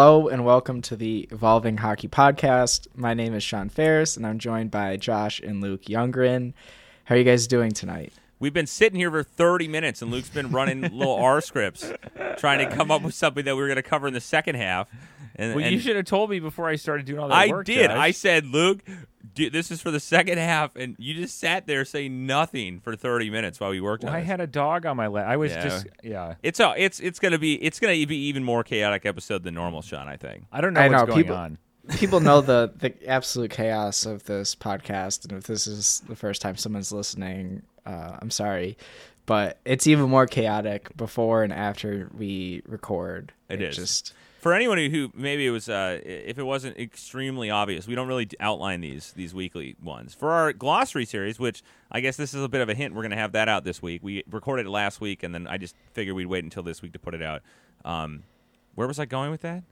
Hello and welcome to the Evolving Hockey Podcast. My name is Sean Ferris and I'm joined by Josh and Luke Younggren. How are you guys doing tonight? We've been sitting here for 30 minutes, and Luke's been running little R scripts, trying to come up with something that we were going to cover in the second half. And, Well, and you should have told me before I started doing all that I work. did. Josh. I said, Luke, do, this is for the second half, and you just sat there saying nothing for 30 minutes while we worked Well, on I it. had a dog on my leg. I was Yeah. just yeah. It's a, it's it's gonna be it's gonna be even more chaotic episode than normal, Sean. I think. I don't know I what's know, going people- on. People know the, the absolute chaos of this podcast, and if this is the first time someone's listening, uh, I'm sorry. But it's even more chaotic before and after we record. It is. just For anyone who, maybe it was, uh, if it wasn't extremely obvious, we don't really outline these these weekly ones. For our glossary series, which I guess this is a bit of a hint, we're going to have that out this week. We recorded it last week, and then I just figured we'd wait until this week to put it out. Um, where was I going with that?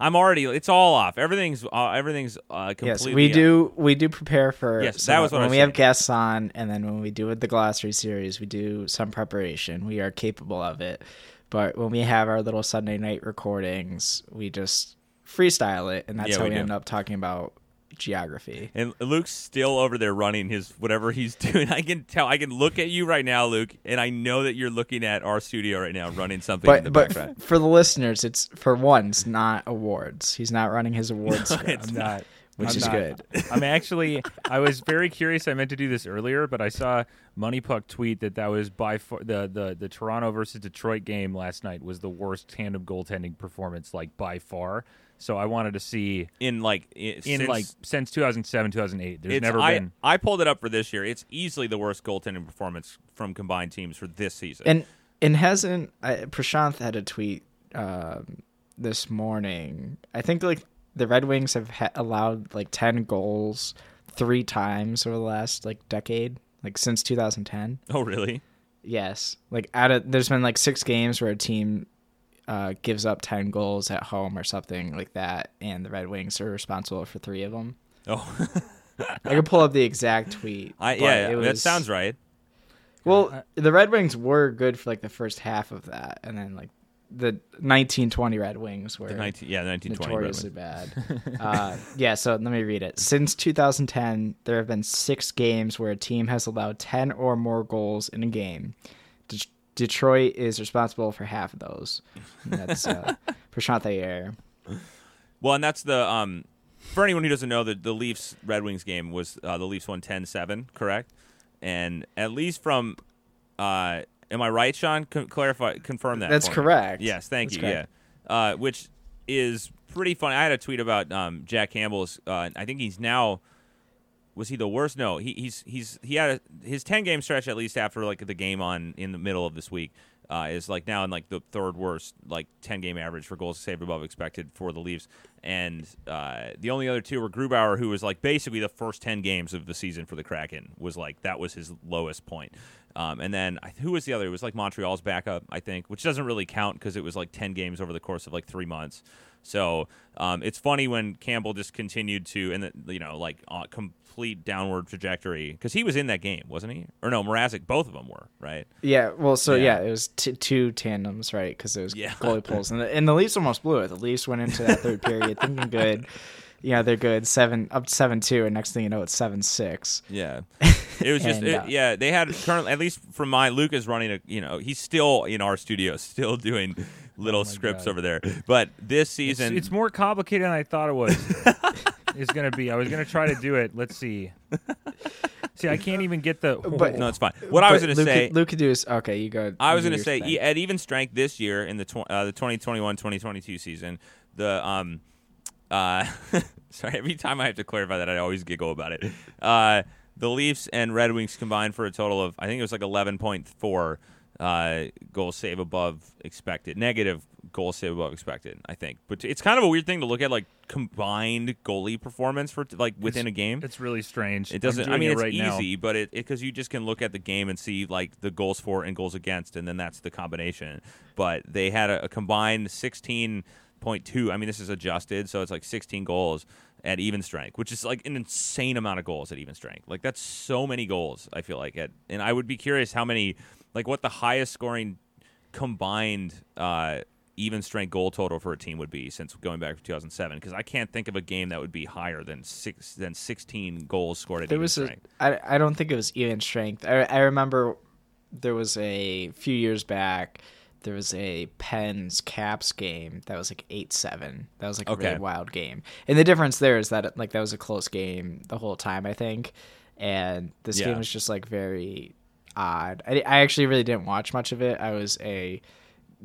I'm already. It's all off. Everything's uh, everything's uh, yes, we do we do prepare for Yes, so that was when we have guests on, and then when we do the glossary series, we do some preparation. We are capable of it, but when we have our little Sunday night recordings, we just freestyle it, and that's Yeah, how we we, end up talking about geography. And Luke's still over there running his whatever he's doing. I can tell. I can look at you right now, Luke, and I know that you're looking at our studio right now, running something in the But but background. f- for the listeners, it's for once not awards. He's not running his awards script, I'm not. Which I'm is not- good. I'm actually. I was very curious. I meant to do this earlier, but I saw MoneyPuck tweet that that was by far the the the Toronto versus Detroit game last night was the worst tandem goaltending performance, like by far. So I wanted to see in like in since- like since 2007 2008. There's it's, never I, been. I pulled it up for this year. It's easily the worst goaltending performance from combined teams for this season. And and hasn't uh, Prashanth had a tweet um, this morning? I think like the Red Wings have ha- allowed like ten goals three times over the last like decade, like since 2010. oh, really? Yes, like out of there's been like six games where a team uh, gives up ten goals at home or something like that, and the Red Wings are responsible for three of them. Oh, I could pull up the exact tweet. I, yeah, it that sounds right. Well, the Red Wings were good for like the first half of that, and then like the 1920 Red Wings were The 19, yeah, 1920. Red notoriously bad. uh, yeah, so let me read it. Since 2010, there have been six games where a team has allowed 10 or more goals in a game. De- Detroit is responsible for half of those. And that's uh, Prashanth Iyer. Well, and that's the um for anyone who doesn't know, the the Leafs Red Wings game was uh, the Leafs won 10-7, correct? And at least from uh am I right, Sean? Con- clarify confirm that. That's for me. correct. Yes, thank That's you. correct. Yeah. Uh which is pretty funny. I had a tweet about um Jack Campbell's uh I think he's now was he the worst? No, he, he's he's he had a, his ten game stretch at least after like the game on in the middle of this week uh, is like now in like the third worst like ten game average for goals saved above expected for the Leafs, and uh, the only other two were Grubauer, who was like basically the first ten games of the season for the Kraken was like that was his lowest point. Um, and then who was the other? It was like Montreal's backup, I think, which doesn't really count because it was like ten games over the course of like three months. So um, it's funny when Campbell just continued to, and the- you know, like uh, complete downward trajectory because he was in that game, wasn't he? Or no, Mrazek, both of them were right. Yeah, well, so Yeah. yeah, it was t- two tandems, right? Because it was Yeah. goalie pulls, and the, and the Leafs almost blew it. The Leafs went into that third period thinking good, you know, they're good seven up seven two, and next thing you know, it's seven six. Yeah, it was just And, it- uh, yeah. They had currently, at least from my Luke is running a you know he's still in our studio, still doing little scripts God. over there. But this season, it's more complicated than I thought it was. it's gonna be. I was gonna try to do it. Let's see. See, I can't even get the. But no, it's fine. What I was going to Luke, say, Luke could do is okay. You go. I was going to say thing. e- at even strength this year in the tw- uh, the 2021-2022 season, the um uh sorry, every time I have to clarify that I always giggle about it. Uh the Leafs and Red Wings combined for a total of I think it was like 11.4 uh goals save above expected. Negative goal save above expected, I think. But it's kind of a weird thing to look at like combined goalie performance for like within a game. It's really strange. It doesn't. I mean, it it's right now. easy, but it because you just can look at the game and see like the goals for and goals against, and then that's the combination. But they had a, a combined sixteen point two. I mean, this is adjusted, so it's like sixteen goals at even strength, which is like an insane amount of goals at even strength. Like that's so many goals. I feel like at, and I would be curious how many, like what the highest scoring combined uh, even strength goal total for a team would be since going back to 2007 because I can't think of a game that would be higher than six than 16 goals scored at there even was strength. I, I don't think it was even strength. I, I remember there was a few years back. There was a Pens Caps game that was like eight seven. That was like a Okay. really wild game. And the difference there is that like that was a close game the whole time. I think, and this Yeah. game was just like very odd. I, I actually really didn't watch much of it. I was a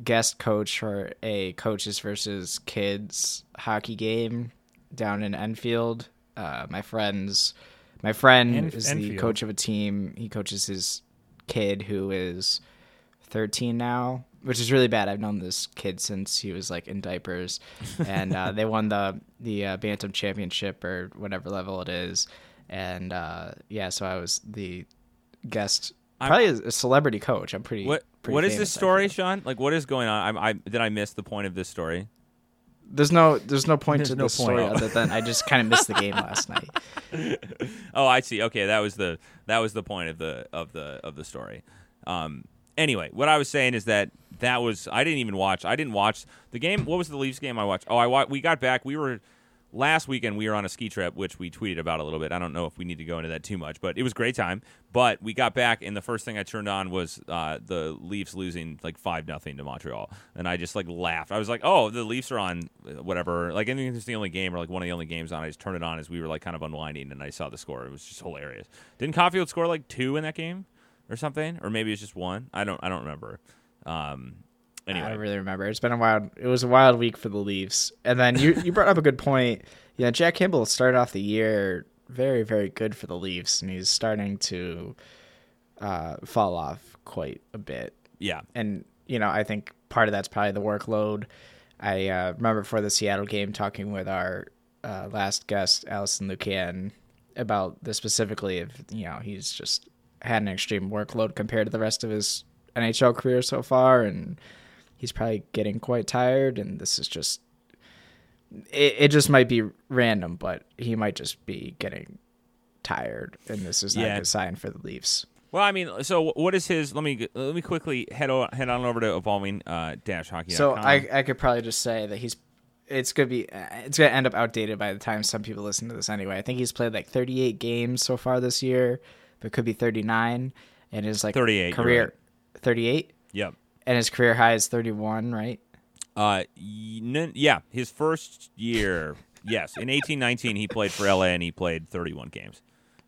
guest coach for a coaches versus kids hockey game down in Enfield. Uh, my friends, my friend En- is the coach of a team. He coaches his kid who is 13 now, which is really bad. I've known this kid since he was like in diapers, and uh, they won the the uh, bantam championship or whatever level it is. And uh, yeah, so I was the guest, probably a, a celebrity coach. I'm pretty. What pretty what is this story. Sean? Like, what is going on? I, I did I miss the point of this story? There's no there's no point There's to no the story point. other than I just kind of missed the game last night. Oh, I see. Okay, that was the that was the point of the of the of the story. Um, anyway, what I was saying is that that was I didn't even watch. I didn't watch the game. What was the Leafs game I watched? Oh, I wa- we got back. We were last weekend. We were on a ski trip, which we tweeted about a little bit. I don't know if we need to go into that too much, but it was great time. But we got back, and the first thing I turned on was uh, the Leafs losing like five nothing to Montreal, and I just like laughed. I was like, "Oh, the Leafs are on uh, whatever." Like, I think it's the only game or like one of the only games on. I just turned it on as we were like kind of unwinding, and I saw the score. It was just hilarious. Didn't Caulfield score like two in that game or something, or maybe it's just one? I don't. I don't remember. Um, I anyway, don't really remember. It's been a wild. It was a wild week for the Leafs. And then you you brought up a good point. Yeah, Jack Campbell started off the year very very good for the Leafs, and he's starting to uh, fall off quite a bit. yeah, And you know, I think part of that's probably the workload. I uh, remember for the Seattle game talking with our uh, last guest, Alison Lukan, about this specifically. If you know, he's just had an extreme workload compared to the rest of his NHL career so far, and he's probably getting quite tired. And this is just it, it just might be random, but he might just be getting tired, and this is not Yeah. a good sign for the Leafs. Well, I mean, so what is his? Let me let me quickly head o- head on over to evolving uh, dash hockey. So I I could probably just say that he's it's gonna be it's gonna end up outdated by the time some people listen to this anyway. I think he's played like 38 games so far this year, but could be 39, and his like 38, you're career right. 38, yep. And his career high is 31, right? Uh, yeah, his first year, yes, in eighteen nineteen he played for LA and he played thirty one games.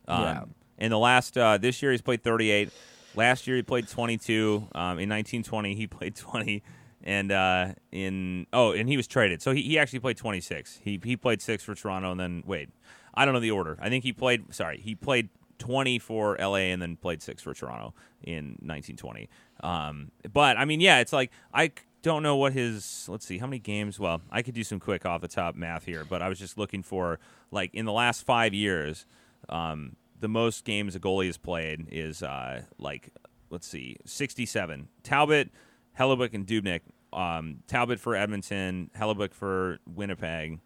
Um, Yeah. In the last uh, this year he's played thirty eight. Last year he played twenty two. Um, in nineteen twenty he played twenty. And uh, in oh, and he was traded, so he, he actually played 26. He he played six for Toronto, and then wait, I don't know the order. I think he played. Sorry, he played 20 for LA, and then played six for Toronto in 1920. Um, but I mean, yeah, it's like I don't know what his. Let's see, how many games? Well, I could do some quick off the top math here, but I was just looking for like in the last five years, um, the most games a goalie has played is uh, like let's see, 67. Talbot, Hellebuyck, and Dubnyk. Um, Talbot for Edmonton, Hellebuyck for Winnipeg,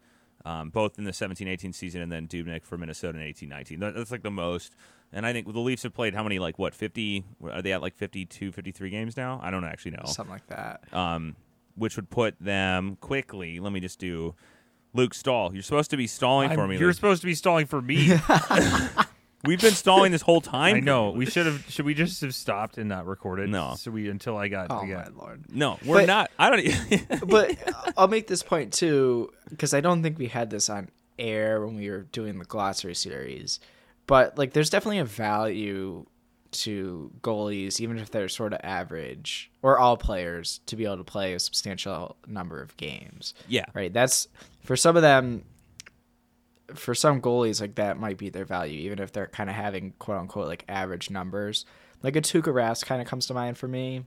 um, both in the 17-18 season, and then Dubnyk for Minnesota in 18-19. That- That's like the most. And I think the Leafs have played how many? Like what? 50? Are they at like 52, 53 games now? I don't actually know Something like that. um, which would put them quickly. Let me just do Luke Stall. You're supposed to be stalling for I'm- me. You're Luke. supposed to be stalling for me. We've been stalling this whole time. I know. We should have. Should we just have stopped and not recorded? No. So we until I got. Oh I my lord. No, we're But- not. I don't. e- but I'll make this point too because I don't think we had this on air when we were doing the glossary series. But like, there's definitely a value to goalies, even if they're sort of average, or all players, to be able to play a substantial number of games. yeah. Right. That's for some of them. For some goalies, like that might be their value, even if they're kind of having quote unquote like average numbers. Like a Tuukka Rask kind of comes to mind for me,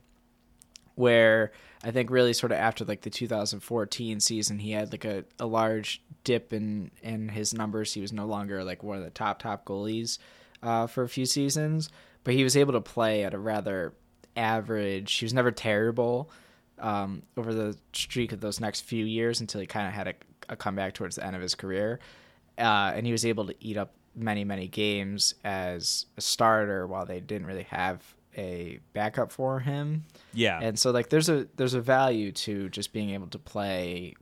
where I think really sort of after like the 2014 season, he had like a, a large dip in in his numbers. He was no longer like one of the top top goalies uh, for a few seasons, but he was able to play at a rather average. He was never terrible um, over the streak of those next few years until he kind of had a, a comeback towards the end of his career. Uh, and he was able to eat up many, many games as a starter while they didn't really have a backup for him. Yeah. And so like there's a there's a value to just being able to play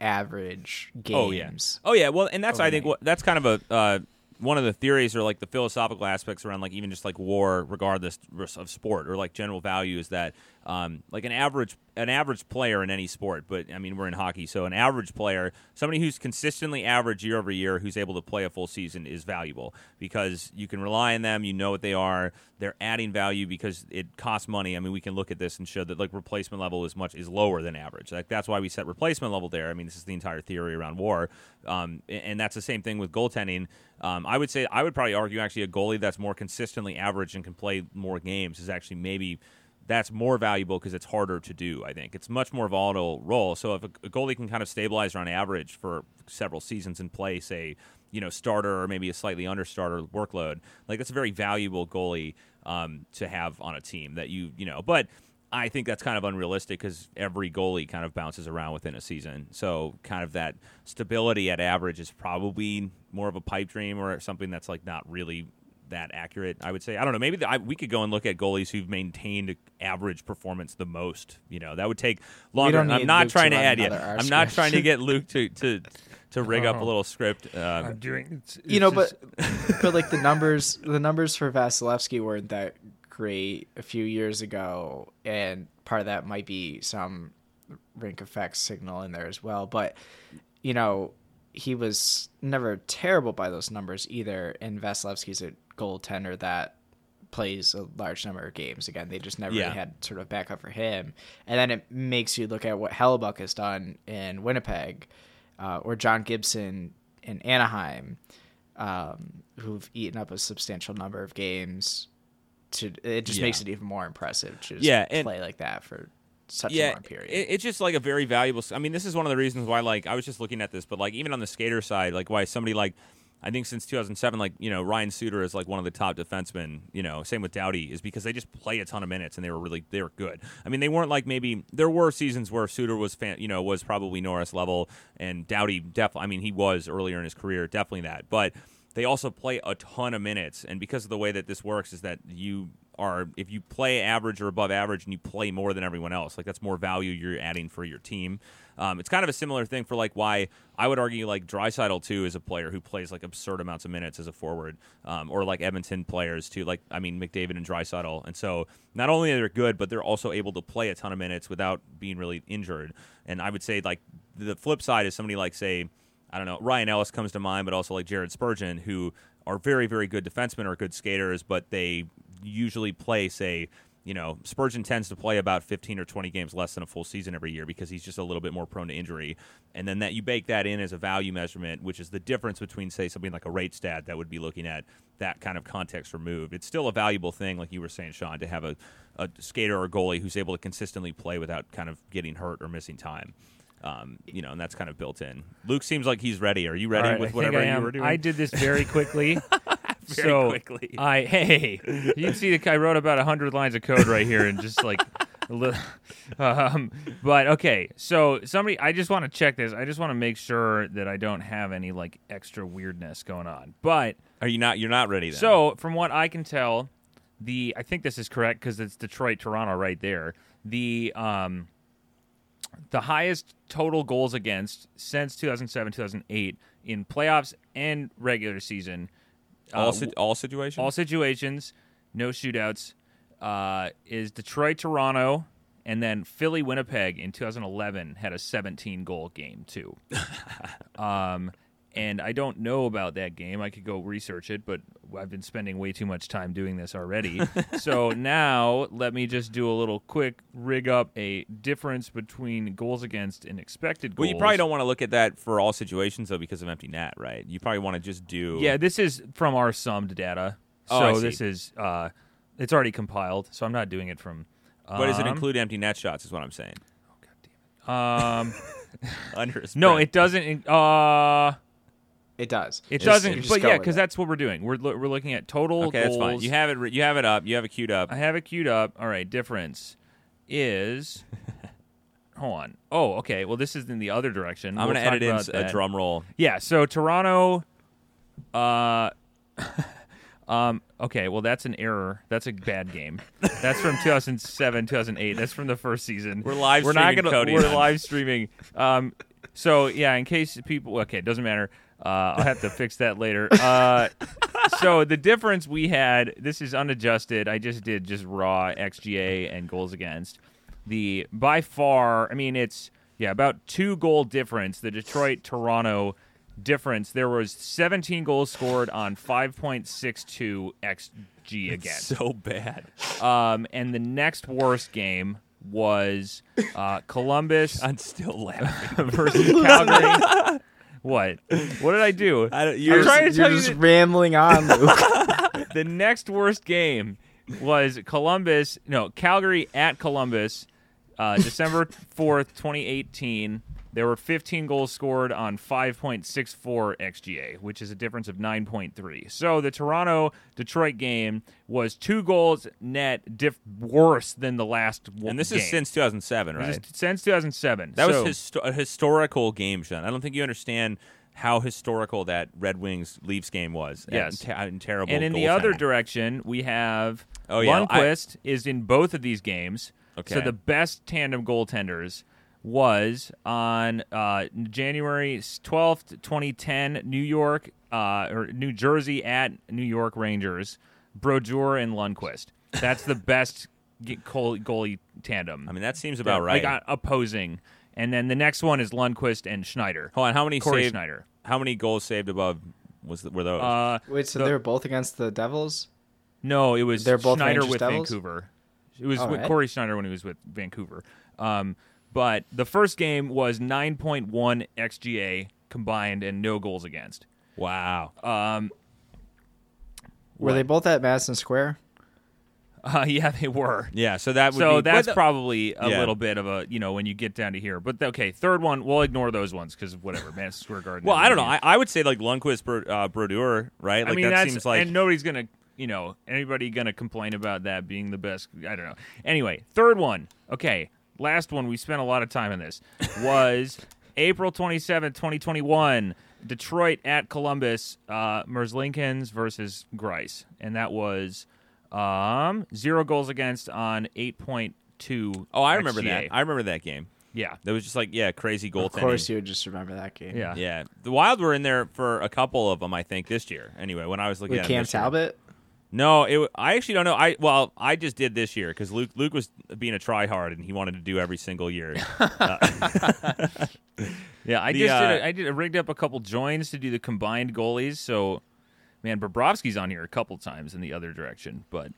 average games. Oh yeah. Oh yeah. Well, and that's I think what that's kind of a uh, one of the theories or like the philosophical aspects around like even just like war, regardless of sport or like general value, is that um, like an average an average player in any sport, but I mean we're in hockey, so an average player, somebody who's consistently average year over year, who's able to play a full season, is valuable because you can rely on them. You know what they are. They're adding value because it costs money. I mean, we can look at this and show that like replacement level is much is lower than average. Like that's why we set replacement level there. I mean, this is the entire theory around war, um, and that's the same thing with goaltending. Um, I would say I would probably argue actually a goalie that's more consistently average and can play more games is actually maybe that's more valuable because it's harder to do. I think it's much more volatile role. So if a, a goalie can kind of stabilize around average for several seasons and play, say, you know, starter or maybe a slightly under starter workload, like that's a very valuable goalie um, to have on a team that you you know. But I think that's kind of unrealistic because every goalie kind of bounces around within a season. So kind of that stability at average is probably more of a pipe dream or something that's like not really that accurate. I would say. I don't know. Maybe the, I, we could go and look at goalies who've maintained average performance the most. You know, that would take longer. I'm not Luke trying to, run add yet. another R I'm not trying to get Luke to to to rig up a Oh. little script. Um, I'm doing. It's, you know, it's but but like the numbers, the numbers for Vasilevskiy weren't that great a few years ago, and part of that might be some rink effect signal in there as well. But you know, he was never terrible by those numbers either. And Vasilevskiy's a goaltender that plays a large number of games. Again, they just never Yeah. really had sort of backup for him. And then it makes you look at what Hellebuyck has done in Winnipeg, uh, or John Gibson in Anaheim, um, who've eaten up a substantial number of games. To it just Yeah. makes it even more impressive to just Yeah, and- play like that for such a yeah, long period. it- it's just like a very valuable. I mean, this is one of the reasons why, like, I was just looking at this, but like, even on the skater side, like, why somebody like, I think since 2007, like, you know, Ryan Suter is like one of the top defensemen. You know, same with Doughty is because they just play a ton of minutes and they were really they were good. I mean, they weren't like maybe there were seasons where Suter was fan, you know, was probably Norris level and Doughty definitely. I mean, he was earlier in his career, definitely that, but. They also play a ton of minutes, and because of the way that this works, is that you are if you play average or above average and you play more than everyone else, like that's more value you're adding for your team. Um, it's kind of a similar thing for like why I would argue like Draisaitl too is a player who plays like absurd amounts of minutes as a forward, um, or like Edmonton players too. Like I mean McDavid and Draisaitl, and so not only are they good, but they're also able to play a ton of minutes without being really injured. And I would say like the flip side is somebody like say. I don't know. Ryan Ellis comes to mind, but also like Jared Spurgeon, who are very, very good defensemen or good skaters, but they usually play, say, you know, Spurgeon tends to play about 15 or 20 games less than a full season every year because he's just a little bit more prone to injury. And then that you bake that in as a value measurement, which is the difference between, say, something like a rate stat that would be looking at that kind of context removed. It's still a valuable thing, like you were saying, Sean, to have a, a skater or goalie who's able to consistently play without kind of getting hurt or missing time. Um, you know, and that's kind of built in. Luke seems like he's ready. Are you ready right, with I whatever you were doing? I did this very quickly. Very so quickly. I hey, you can see the I wrote about hundred lines of code right here and just like. um, but okay, so somebody, I just want to check this. I just want to make sure that I don't have any like extra weirdness going on. But Are you not? You're not ready. Then. so, from what I can tell, the I think this is correct because it's Detroit, Toronto, right there. The um, the highest total goals against since 2007, 2008 in playoffs and regular season. all uh, si- all situations. all situations, no shootouts. Uh, is Detroit, Toronto, and then Philly, Winnipeg in 2011 had a 17 goal game too. um, and I don't know about that game. I could go research it, but I've been spending way too much time doing this already. so now let me just do a little quick rig up a difference between goals against and expected goals. well, you probably don't want to look at that for all situations though, because of empty net, right? You probably want to just do. Yeah, this is from our summed data. So Oh, see. this is uh, it's already compiled. So I'm not doing it from. But does it um, include empty net shots? Is what I'm saying. oh Um, Under no, it doesn't. in- Uh, it does. it Just- doesn't. just But yeah, because it. that's what we're doing. We're lo- we're looking at total Okay, goals. that's fine. You have it. re- You have it up. You have it queued up. I have it queued up. All right. Difference is. hold on. Oh, okay. Well, this is in the other direction. I'm We'll gonna talk edit in a drum roll. Yeah, so Toronto uh Um, okay, well that's an error. That's a bad game. That's from 2007, 2008. That's from the first season. We're live We're not streaming gonna. We're live streaming. Um, so yeah, in case people. Okay, it doesn't matter. Uh, I'll have to fix that later. Uh, so the difference we had. This is unadjusted. I just did just raw XGA and goals against. The by far. I mean, it's yeah about two goal difference. The Detroit Toronto difference. There was 17 goals scored on 5.62 xG again. So bad. Um, and the next worst game was uh, Columbus I'm still laughing. versus Calgary. what? What did I do? I don't, I'm you're, trying to You're tell you just that rambling on, Luke. the next worst game was Columbus. No, Calgary at Columbus, uh, December fourth, twenty eighteen. There were 15 goals scored on 5.64 xGA, which is a difference of 9.3. So the Toronto Detroit game was two goals net diff- worse than the last one. and this is since 2007, right? Since 2007. that So- was histo- a historical game, Sean. I don't think you understand how historical that Red Wings Leafs game was. and Yes. te- and terrible. And in the other direction, we have Oh, yeah, I- Lundqvist is in both of these games. Okay. So the best tandem goaltenders was on uh, January 12th, 2010, New York uh, or New Jersey at New York Rangers, Brodeur and Lundqvist. That's the best goalie tandem. I mean, that seems about right. Like uh, opposing. And then the next one is Lundqvist and Schneider. Hold on, how many Cory saved? Schneider. How many goals saved above was were those? Uh, Wait, so The- they were both against the Devils? No, it was They're both Schneider Rangers with Devils? Vancouver. It was All with right. Cory Schneider when he was with Vancouver. Um, but the first game was 9.1 xGA combined and no goals against. wow. Um, Were what? they both at Madison Square? Uh, yeah, they were. yeah, so that would So be, that's the- probably a Yeah. little bit of a you know when you get down to here. But okay, third one we'll ignore those ones because whatever, Madison Square Garden. Well, I don't know. I, I would say like Lundqvist, Bro, uh, Brodeur, right? Like I mean, that seems like and nobody's gonna, you know, anybody gonna complain about that being the best. I don't know. Anyway, third one. Okay, last one. We spent a lot of time on this. Was April twenty seventh, twenty twenty one. Detroit at Columbus. Uh, Merzlikins versus Greiss, and that was um zero goals against on eight point two. Oh, I remember that. I remember that game. yeah. That was just like yeah, crazy goaltending. Of course, you would just remember that game. Yeah. Yeah, the Wild were in there for a couple of them, I think, this year. Anyway, when I was looking With at Cam them year. Talbot? No, it. I actually don't know. I well, I just did this year because Luke Luke was being a tryhard and he wanted to do every single year. Yeah, I The, just did. uh, A, I did. I rigged up a couple joins to do the combined goalies. So, man, Bobrovsky's on here a couple times in the other direction. But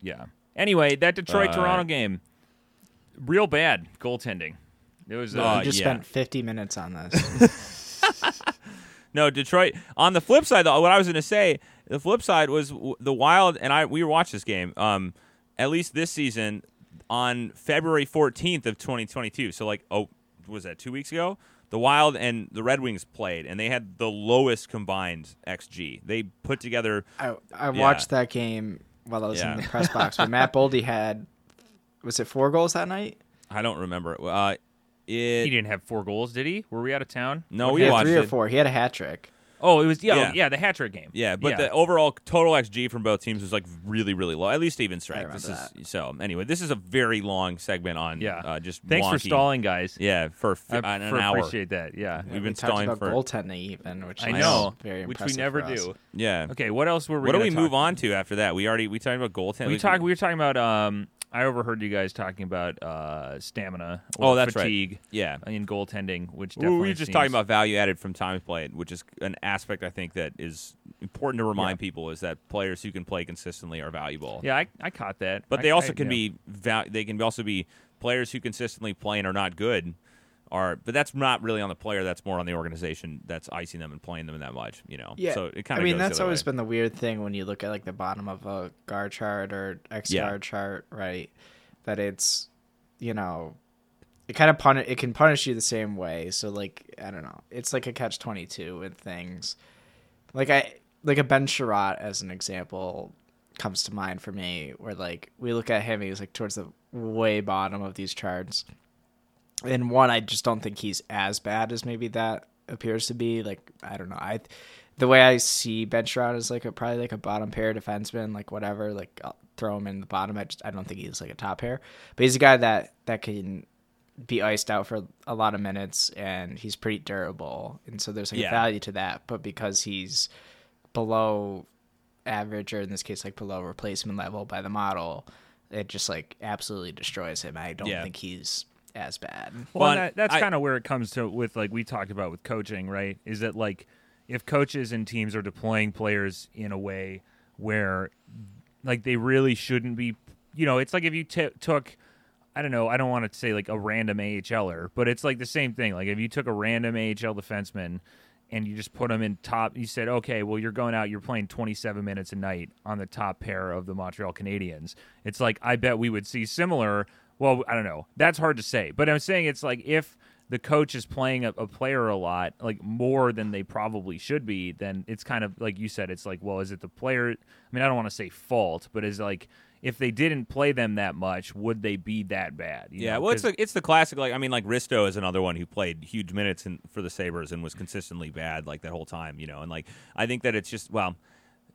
yeah. Anyway, that Detroit Uh, Toronto game, real bad goaltending. It was. Uh, Uh, you just yeah. spent 50 minutes on this. No, Detroit. On the flip side, though, what I was going to say, the flip side was the Wild, and I we watched this game. Um, at least this season, on February fourteenth of twenty twenty two. So like, oh, was that two weeks ago? The Wild and the Red Wings played, and they had the lowest combined xG. They put together. I, I Yeah. watched that game while I was Yeah. in the press box. But Matt Boldy had, was it four goals that night? I don't remember. Uh, he didn't have four goals, did he? Were we out of town? no, we had watched three or it. four. He had a hat trick. Oh, it was yeah, Yeah. yeah, the hat trick game. Yeah, but the overall total xG from both teams was like really, really low. At least even strength. remember This is so. Anyway, this is a very long segment on. Yeah. uh, just thanks for stalling, guys. Yeah, for f- I an for- hour. appreciate that. Yeah, We've we been talked stalling about for goaltending even, which I is know, very which we never do. Yeah. Okay, what else were we? What do we talk move on to after that? We already we talked about goaltending. We talked. We were talking about. Um, I overheard you guys talking about uh, stamina. Or Oh, that's right. fatigue Yeah. in goaltending, which We definitely were just seems- talking about value added from time played, which is an aspect I think that is important to remind people is that players who can play consistently are valuable. Yeah, I, I caught that. But I- they also I- can yeah. be val- they can also be players who consistently play and are not good. Are but that's not really on the player. That's more on the organization that's icing them and playing them in that much. You know. Yeah, So it kind of. I mean, that's always way. been the weird thing when you look at like the bottom of a GAR chart or X Yeah. guard chart, right? That it's, you know, it kind of punish. It can punish you the same way. So like, I don't know. It's like a catch twenty two with things. Like I like a Ben Chiarot as an example comes to mind for me, where like we look at him, he's like towards the way bottom of these charts. And one, I just don't think he's as bad as maybe that appears to be. Like I don't know, I the way I see Ben Chiarot is like a probably like a bottom pair defenseman, like whatever. Like I'll throw him in the bottom. I just I don't think he's like a top pair, but he's a guy that that can be iced out for a lot of minutes, and he's pretty durable, and so there's like Yeah. a value to that. But because he's below average, or in this case, like below replacement level by the model, it just like absolutely destroys him. I don't Yeah. think he's as bad. Well, Well, that, that's kind of where it comes to with like we talked about with coaching, right? Is that like if coaches and teams are deploying players in a way where like they really shouldn't be, you know, it's like if you t- took I don't know, I don't want to say like a random AHLer, but it's like the same thing. Like if you took a random AHL defenseman and you just put him in top, you said, okay, well, you're going out, you're playing 27 minutes a night on the top pair of the Montreal Canadiens. It's like, I bet we would see similar. Well, I don't know. That's hard to say. But I'm saying it's like if the coach is playing a, a player a lot, like more than they probably should be, then it's kind of like you said, it's like, well, is it the player? I mean, I don't want to say fault, but is like, if they didn't play them that much, would they be that bad? You Yeah, know, well, it's the it's the classic. Like I mean, like Risto is another one who played huge minutes in, for the Sabres and was consistently bad like that whole time. You know, and like I think that it's just well.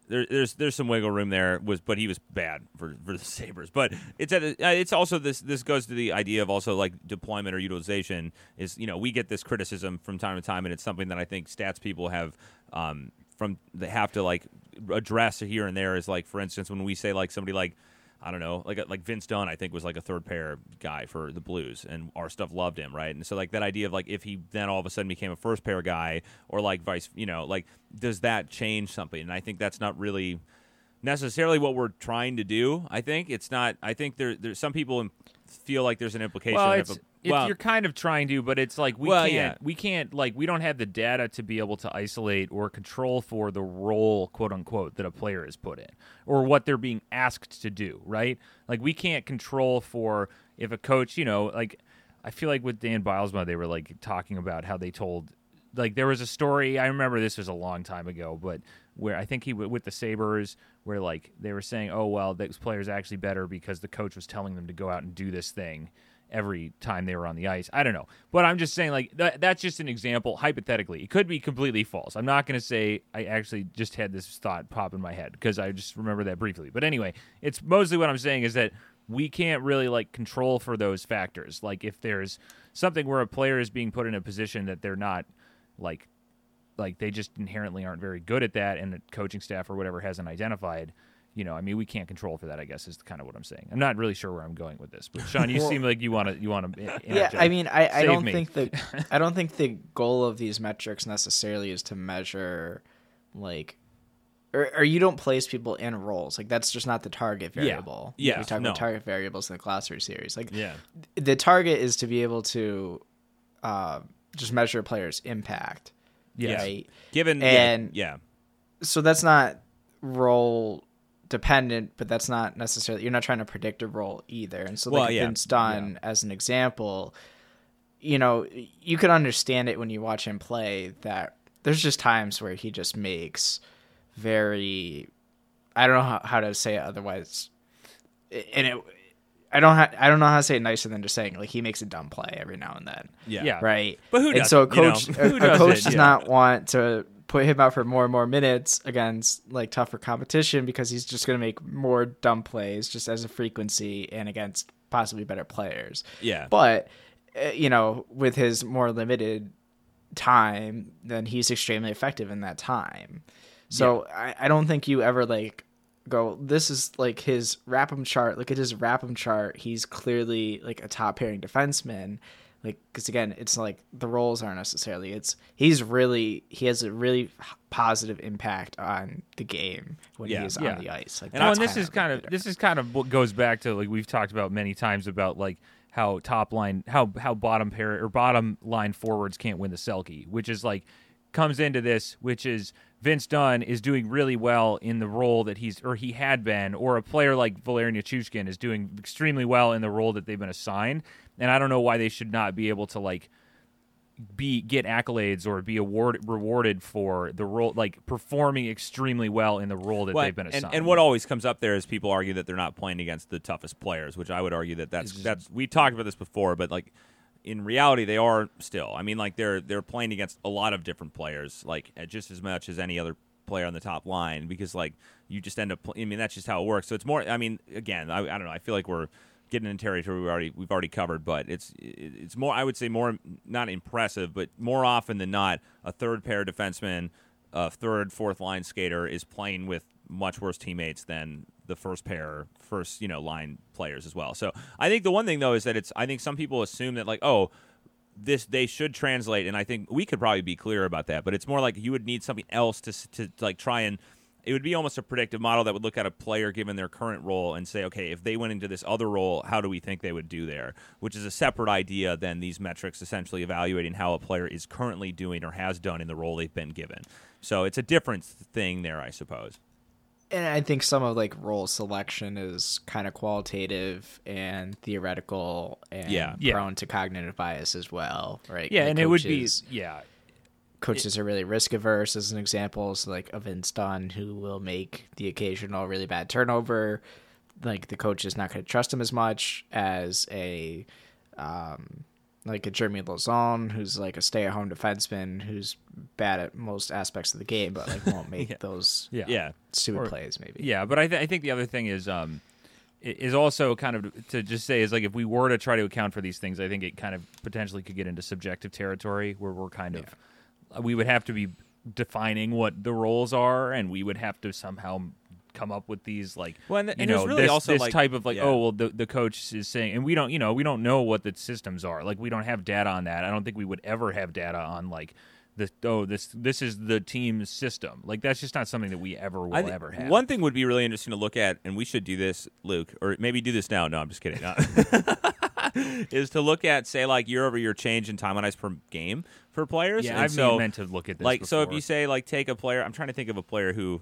There, there's there's some wiggle room there was but he was bad for, for the Sabres but it's at, uh, it's also this this goes to the idea of also like deployment or utilization is you know we get this criticism from time to time and it's something that I think stats people have um, from they have to like address here and there is like for instance when we say like somebody like I don't know, like like Vince Dunn, I think was like a third pair guy for the Blues, and our stuff loved him, right? And so like that idea of like if he then all of a sudden became a first pair guy, or like vice, you know, like does that change something? And I think that's not really necessarily what we're trying to do. I think it's not. I think there there's some people feel like there's an implication. well, of it's, a, well, you're kind of trying to, but it's like we Well, can't, yeah. we can't, like, we don't have the data to be able to isolate or control for the role, quote unquote, that a player is put in or what they're being asked to do, right? Like, we can't control for if a coach, you know, like, I feel like with Dan Bylsma, they were like talking about how they told, like, there was a story. I remember this was a long time ago, but where I think he with the Sabres, where like they were saying, oh well, this player's actually better because the coach was telling them to go out and do this thing every time they were on the ice. I don't know, but I'm just saying like that, that's just an example. Hypothetically, it could be completely false. I'm not going to say I actually just had this thought pop in my head because I just remember that briefly. But anyway, it's mostly what I'm saying is that we can't really like control for those factors. Like if there's something where a player is being put in a position that they're not like like they just inherently aren't very good at that and the coaching staff or whatever hasn't identified you know i mean we can't control for that i guess is kind of what i'm saying i'm not really sure where i'm going with this but sean you Well- seam like you want to you want to Yeah, I mean, I, I don't me. think the I don't think the goal of these metrics necessarily is to measure, like, or, or you don't place people in roles. Like that's just not the target variable. Yeah, we talk no. about target variables in the glossary series. Like, yeah, the target is to be able to uh, just measure a player's impact. Yeah, Right. given And- yeah, So that's not role dependent, but that's not necessarily you're not trying to predict a role either. And so Well, like yeah. Vince Dunn as an example, you know, you can understand it when you watch him play that there's just times where he just makes very I don't know how, how to say it otherwise. And it I don't ha- I don't know how to say it nicer than just saying like he makes a dumb play every now and then. yeah, Yeah. Right. But who And doesn't, so a you know? coach Who a, a coach does Yeah. not want to put him out for more and more minutes against like tougher competition because he's just going to make more dumb plays just as a frequency and against possibly better players. Yeah. But uh, you know, with his more limited time, then he's extremely effective in that time. So I, I don't think you ever like go this is like his RAPM chart. Look at his RAPM chart. He's clearly like a top pairing defenseman. Like because again, it's like the roles aren't necessarily. It's he's really he has a really positive impact on the game when Yeah. he's Yeah. on the ice. Like And, well, and this is kind of this is kind of what goes back to like we've talked about many times about like how top line how how bottom pair or bottom line forwards can't win the Selke, which is like comes into this, which is Vince Dunn is doing really well in the role that he's or he had been, or a player like Valeri Nichushkin is doing extremely well in the role that they've been assigned. And I don't know why they should not be able to like be get accolades or be award rewarded for the role like performing extremely well in the role that Well, they've been assigned. and what always comes up there is people argue that they're not playing against the toughest players, which I would argue that that's that's we talked about this before, but like in reality they are still. I mean, like they're they're playing against a lot of different players, like uh, just as much as any other player on the top line, because like you just end up. I mean, that's just how it works. So it's more. I mean, again, I, I don't know. I feel like we're getting in territory we already we've already covered, but it's it's more. I would say more not impressive, but more often than not, a third pair defenseman, a third fourth line skater is playing with much worse teammates than the first pair, first you know line players as well. So I think the one thing though is that it's. I think some people assume that like oh. This they should translate, and I think we could probably be clear about that. But it's more like you would need something else to to like try and it would be almost a predictive model that would look at a player given their current role and say, okay, if they went into this other role, how do we think they would do there? Which is a separate idea than these metrics essentially evaluating how a player is currently doing or has done in the role they've been given. So it's a different thing there, I suppose. And I think some of like role selection is kind of qualitative and theoretical and Yeah. Yeah. prone to cognitive bias as well, right? Yeah, Like and it would be yeah. Coaches are really risk averse as an example so like a vince dunn who will make the occasional really bad turnover like the coach is not going to trust him as much as a um like a Jeremy Lauzon, who's like a stay-at-home defenseman who's bad at most aspects of the game, but like won't make those Yeah. Yeah. stupid Or- plays. Maybe. Yeah, but I, th- I think the other thing is um, is also kind of to just say is like if we were to try to account for these things, I think it kind of potentially could get into subjective territory where we're kind of we would have to be defining what the roles are, and we would have to somehow come up with these like Well, and- you and know really this, also, this like- type of like yeah. oh well the the coach is saying and we don't you know we don't know what the systems are like we don't have data on that I don't think we would ever have data on like the oh this this is the team's system like that's just not something that we ever will I thi- ever have One thing would be really interesting to look at, and we should do this, Luke, or maybe do this now. No, I'm just kidding. No. is to look at, say, like year over year change in time on ice per game for players. Yeah, And I've so, meant to look at this. like, so if you say, like, take a player, I'm trying to think of a player who,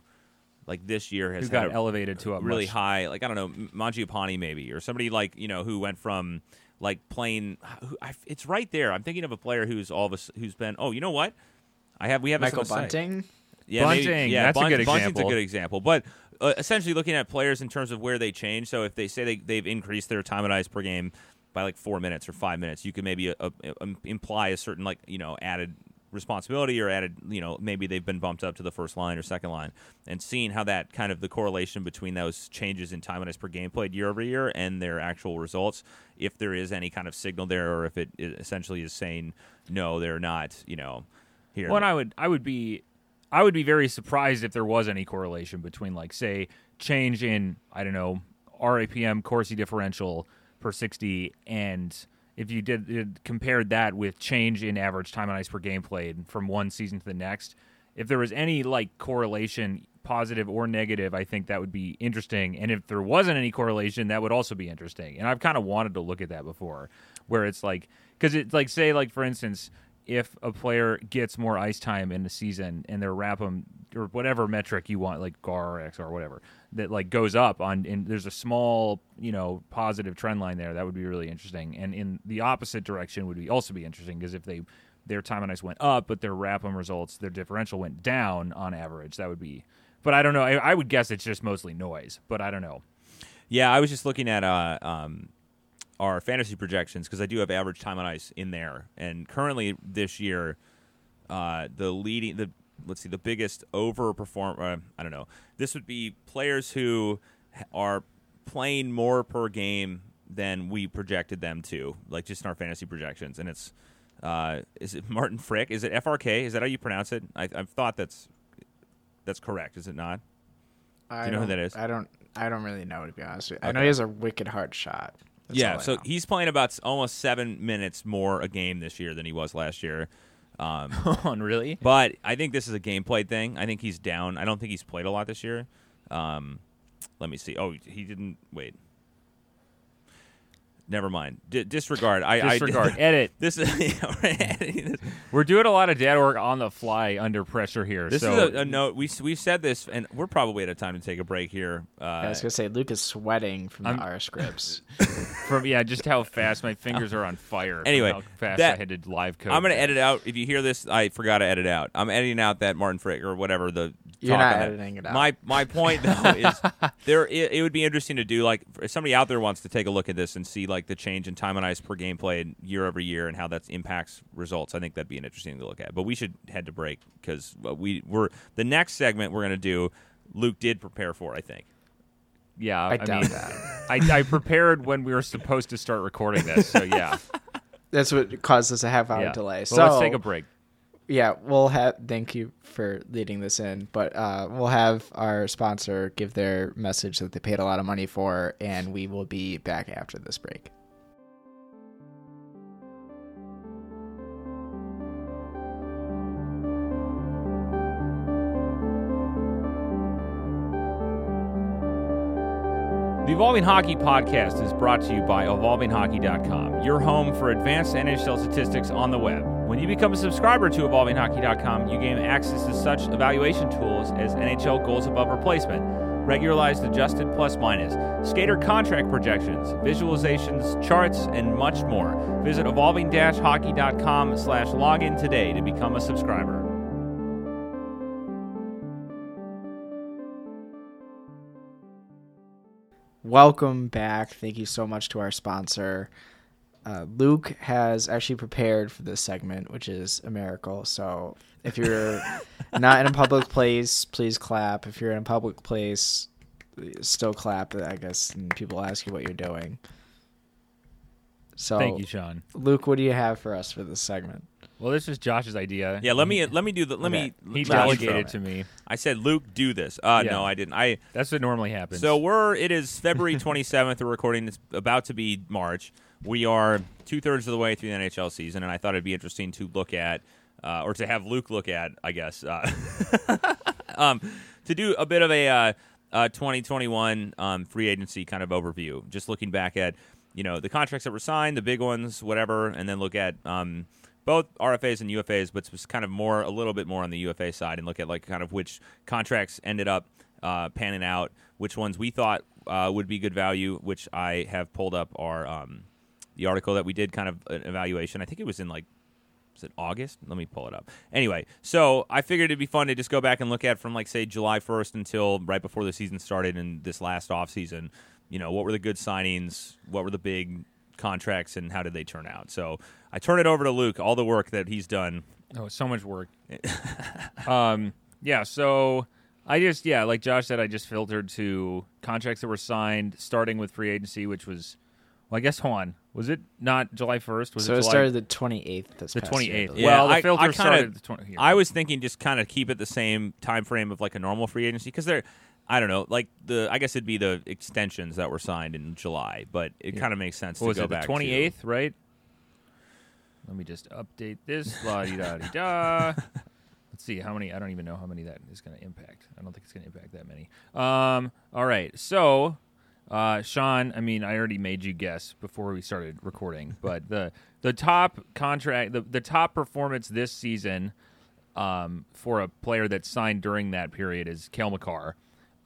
like, this year has who got had a elevated to a really much- high, like, I don't know, M- Mangiapane maybe, or somebody like, you know, who went from like playing. It's right there. I'm thinking of a player who's all of us who's been. Oh, you know what? I have we have Michael the site. Bunting. Yeah, maybe- Bunting, yeah, that's a Bun- good Bunting's example. a good example. But uh, essentially, looking at players in terms of where they change. So if they say they, they've increased their time on ice per game by like four minutes or five minutes, you could maybe uh, uh, um, imply a certain like you know added responsibility or added you know maybe they've been bumped up to the first line or second line. And seeing how that kind of the correlation between those changes in time on ice per game played year over year and their actual results if there is any kind of signal there or if it, it essentially is saying no they're not you know here. Well, I would I would be I would be very surprised if there was any correlation between like say change in I don't know RAPM Corsi differential per 60 and if you did, did compared that with change in average time on ice per game played from one season to the next if there was any like correlation positive or negative I think that would be interesting and if there wasn't any correlation that would also be interesting and I've kind of wanted to look at that before where it's like cuz it's like say like for instance if a player gets more ice time in the season and their RAPM or whatever metric you want, like GAR or XR or whatever, that like goes up on and there's a small, you know, positive trend line there, that would be really interesting. And in the opposite direction would be also be interesting because if they their time on ice went up, but their RAPM results, their differential went down on average, that would be but I don't know. I, I would guess it's just mostly noise, but I don't know. Yeah, I was just looking at uh, um, our fantasy projections because I do have average time on ice in there, and currently this year, uh, the leading the let's see the biggest overperform. Uh, I don't know. This would be players who are playing more per game than we projected them to, like just in our fantasy projections, and it's. Uh, is it Martin Frick? Is it FRK? Is that how you pronounce it? I, I've thought that's that's correct. Is it not? I you know who that is? I don't. I don't really know to be honest. With you. I know he has a wicked hard shot. That's yeah, so know. he's playing about almost seven minutes more a game this year than he was last year. Um, On really? but I think this is a gameplay thing. I think he's down. I don't think he's played a lot this year. Um, let me see. Oh, he didn't. Wait. Never mind. D- disregard. I Disregard. I, Edit. this is yeah, we're. We're doing a lot of dad work on the fly under pressure here. This so is a, a note. We we said this, and we're probably at a time to take a break here. Uh, I was gonna say Luke is sweating from I'm- the R scripts. from yeah, just how fast my fingers are on fire. Anyway, how fast that- I had to live code. I'm going to edit out. If you hear this, I forgot to edit out. I'm editing out that Martin Frick or whatever the You're talk not on editing it out. My my point though is there it, it would be interesting to do like if somebody out there wants to take a look at this and see like the change in time on ice per game played year over year and how that impacts results. I think that'd be an interesting to look at. But we should head to break because uh, we we're the next segment we're gonna do. Luke did prepare for. I think. Yeah, I I, doubt mean, that. I, I prepared when we were supposed to start recording this, so yeah. That's what caused us a half hour yeah. delay. Well, so let's take a break. Yeah, we'll have. Thank you for leading this in, but uh, we'll have our sponsor give their message that they paid a lot of money for, and we will be back after this break. The Evolving Hockey Podcast is brought to you by EvolvingHockey.com, your home for advanced NHL statistics on the web. When you become a subscriber to EvolvingHockey.com, you gain access to such evaluation tools as NHL goals above replacement, regularized adjusted plus minus, skater contract projections, visualizations, charts, and much more. Visit evolving-hockey.com slash login today to become a subscriber. Welcome back. Thank you so much to our sponsor. Uh, Luke has actually prepared for this segment, which is a miracle. So if you're not in a public place, please clap. If you're in a public place, still clap, I guess, and people ask you what you're doing. So, Thank you, Sean. Luke, what do you have for us for this segment? Well, this was Josh's idea. Yeah, let me let me do the let Okay. me. He let delegated to me. I said, Luke, do this. Uh, Yeah. no, I didn't. I That's what normally happens. So we're it is February 27th. We're recording. It's about to be March. We are two thirds of the way through the NHL season, and I thought it'd be interesting to look at, uh, or to have Luke look at, I guess, uh, um, to do a bit of a uh, uh, 2021 um, free agency kind of overview. Just looking back at you know the contracts that were signed, the big ones, whatever, and then look at. Um, both RFAs and UFAs, but it's kind of more, a little bit more on the UFA side, and look at like kind of which contracts ended up uh, panning out, which ones we thought uh, would be good value, which I have pulled up our um, the article that we did kind of an evaluation. I think it was in like was it August? Let me pull it up. Anyway, so I figured it'd be fun to just go back and look at from like say July 1st until right before the season started in this last off season. You know, what were the good signings? What were the big contracts and how did they turn out? So I turn it over to Luke, all the work that he's done. Oh, so much work. um, yeah, so I just yeah, like Josh said, I just filtered to contracts that were signed, starting with free agency, which was well, I guess hold on, was it not July first? Was so it it July, started the 28th the twenty eighth. twenty year, I eighth? believe. Well, the I- filter I kinda- started the 20, here. I was thinking just kind of keep it the same time frame of like a normal free agency because they're I don't know, like the I guess it'd be the extensions that were signed in July, but it kind of makes sense What to was go it the back to- twenty eighth, right? Let me just update this. La di da di da. Let's see how many. I don't even know how many that is going to impact. I don't think it's going to impact that many. Um. All right. So, uh, Sean. I mean, I already made you guess before we started recording, but the the top contract, the the top performance this season, um, for a player that signed during that period is Cale Makar.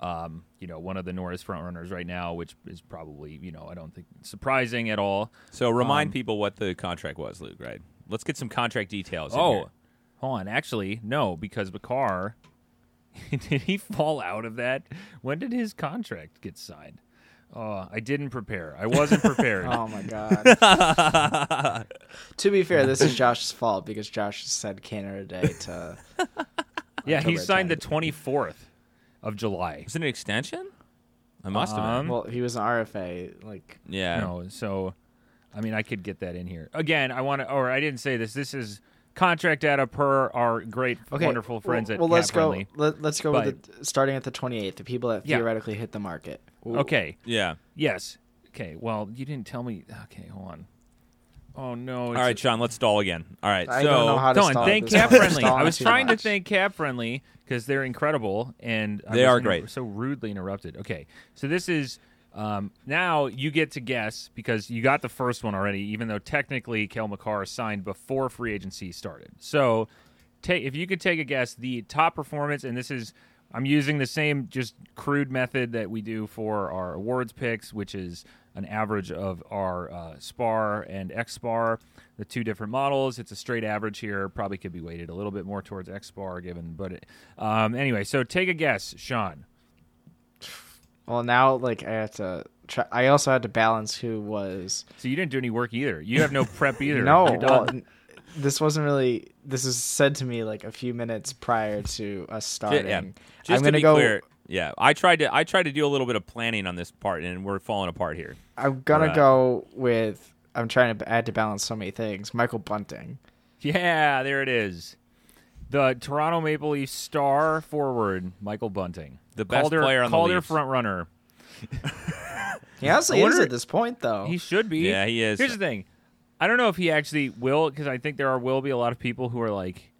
Um, you know, one of the Norris frontrunners right now, which is probably, you know, I don't think surprising at all. So remind Um, people what the contract was, Luke. Right? Let's get some contract details. Oh, hold on. Actually, no, because Makar did he fall out of that? When did his contract get signed? Oh, I didn't prepare. I wasn't prepared. Oh my god. to be fair, this is Josh's fault because Josh said Canada Day to. yeah, he October signed the twenty fourth of July. was it an extension? I must have Um, been. Well, he was an RFA. Like, Yeah. No, so I mean, I could get that in here again. I want to, or I didn't say this. This is contract data per our great, okay, wonderful friends well, at well, let's go. Friendly. Let, let's go But- with the, starting at the 28th. The people that Yeah. theoretically hit the market. Ooh. Okay. Yeah. Yes. Okay. Well, you didn't tell me. Okay, hold on. Oh no. All right, Sean. Let's stall again. All right. I so don't know how to Come on, stall thank this Cap one. Friendly. I was too trying to thank Cap Friendly because they're incredible and I They are inter- great. So rudely interrupted. Okay, so this is um, now you get to guess because you got the first one already, even though technically Cale Makar signed before free agency started. So take if you could take a guess, the top performance, and this is I'm using the same just crude method that we do for our awards picks, which is an average of our uh, SPAR and X SPAR, the two different models. It's a straight average here. Probably could be weighted a little bit more towards X SPAR given, but it, um, anyway. So take a guess, Sean. Well, now like I have to. Try, I also had to balance who was. So you didn't do any work either. You have no prep either. No, well, this wasn't really. This was said to me like a few minutes prior to us starting. yeah. I'm Just gonna to be go. clear, yeah, I tried to I tried to do a little bit of planning on this part, and we're falling apart here. I'm gonna Right. go with. I'm trying to. I had to balance so many things. Michael Bunting. Yeah, there it is. The Toronto Maple Leafs star forward, Michael Bunting. The best Calder, player on the Calder Leafs. front runner. He honestly I is at this point, though. He should be. Yeah, he is. Here's the thing. I don't know if he actually will, because I think there are will be a lot of people who are like,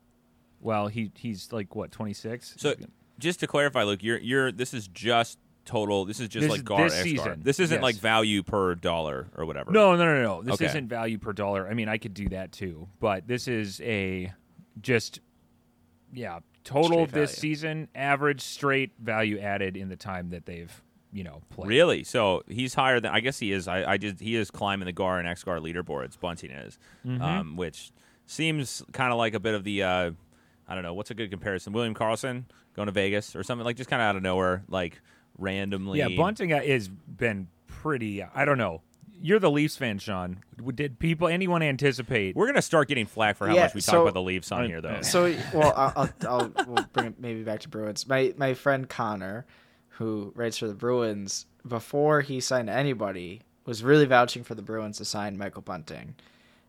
well, he he's like what 26. So just to clarify, Luke, you're you're this is just total. This is just This like is GAR this X GAR. season. This isn't Yes. like value per dollar or whatever. no, no, no, no. This Okay. isn't value per dollar. I mean, I could do that too, but this is a just yeah total Straight this value. season average straight value added in the time that they've you know played. Really? So he's higher than I guess he is. I, I just he is climbing the GAR and X GAR leaderboards. Bunting is, Mm-hmm. um, which seems kind of like a bit of the uh, I don't know what's a good comparison. William Karlsson going to Vegas or something like just kind of out of nowhere, like randomly. Yeah, Bunting uh, has been pretty. I don't know. You're the Leafs fan, Sean. Did people anyone anticipate? We're gonna start getting flack for how Yeah, much we talk about the Leafs on I- here, though. So, well, I'll, I'll, I'll we'll bring it maybe back to Bruins. My my friend Connor, who writes for the Bruins, before he signed anybody, was really vouching for the Bruins to sign Michael Bunting,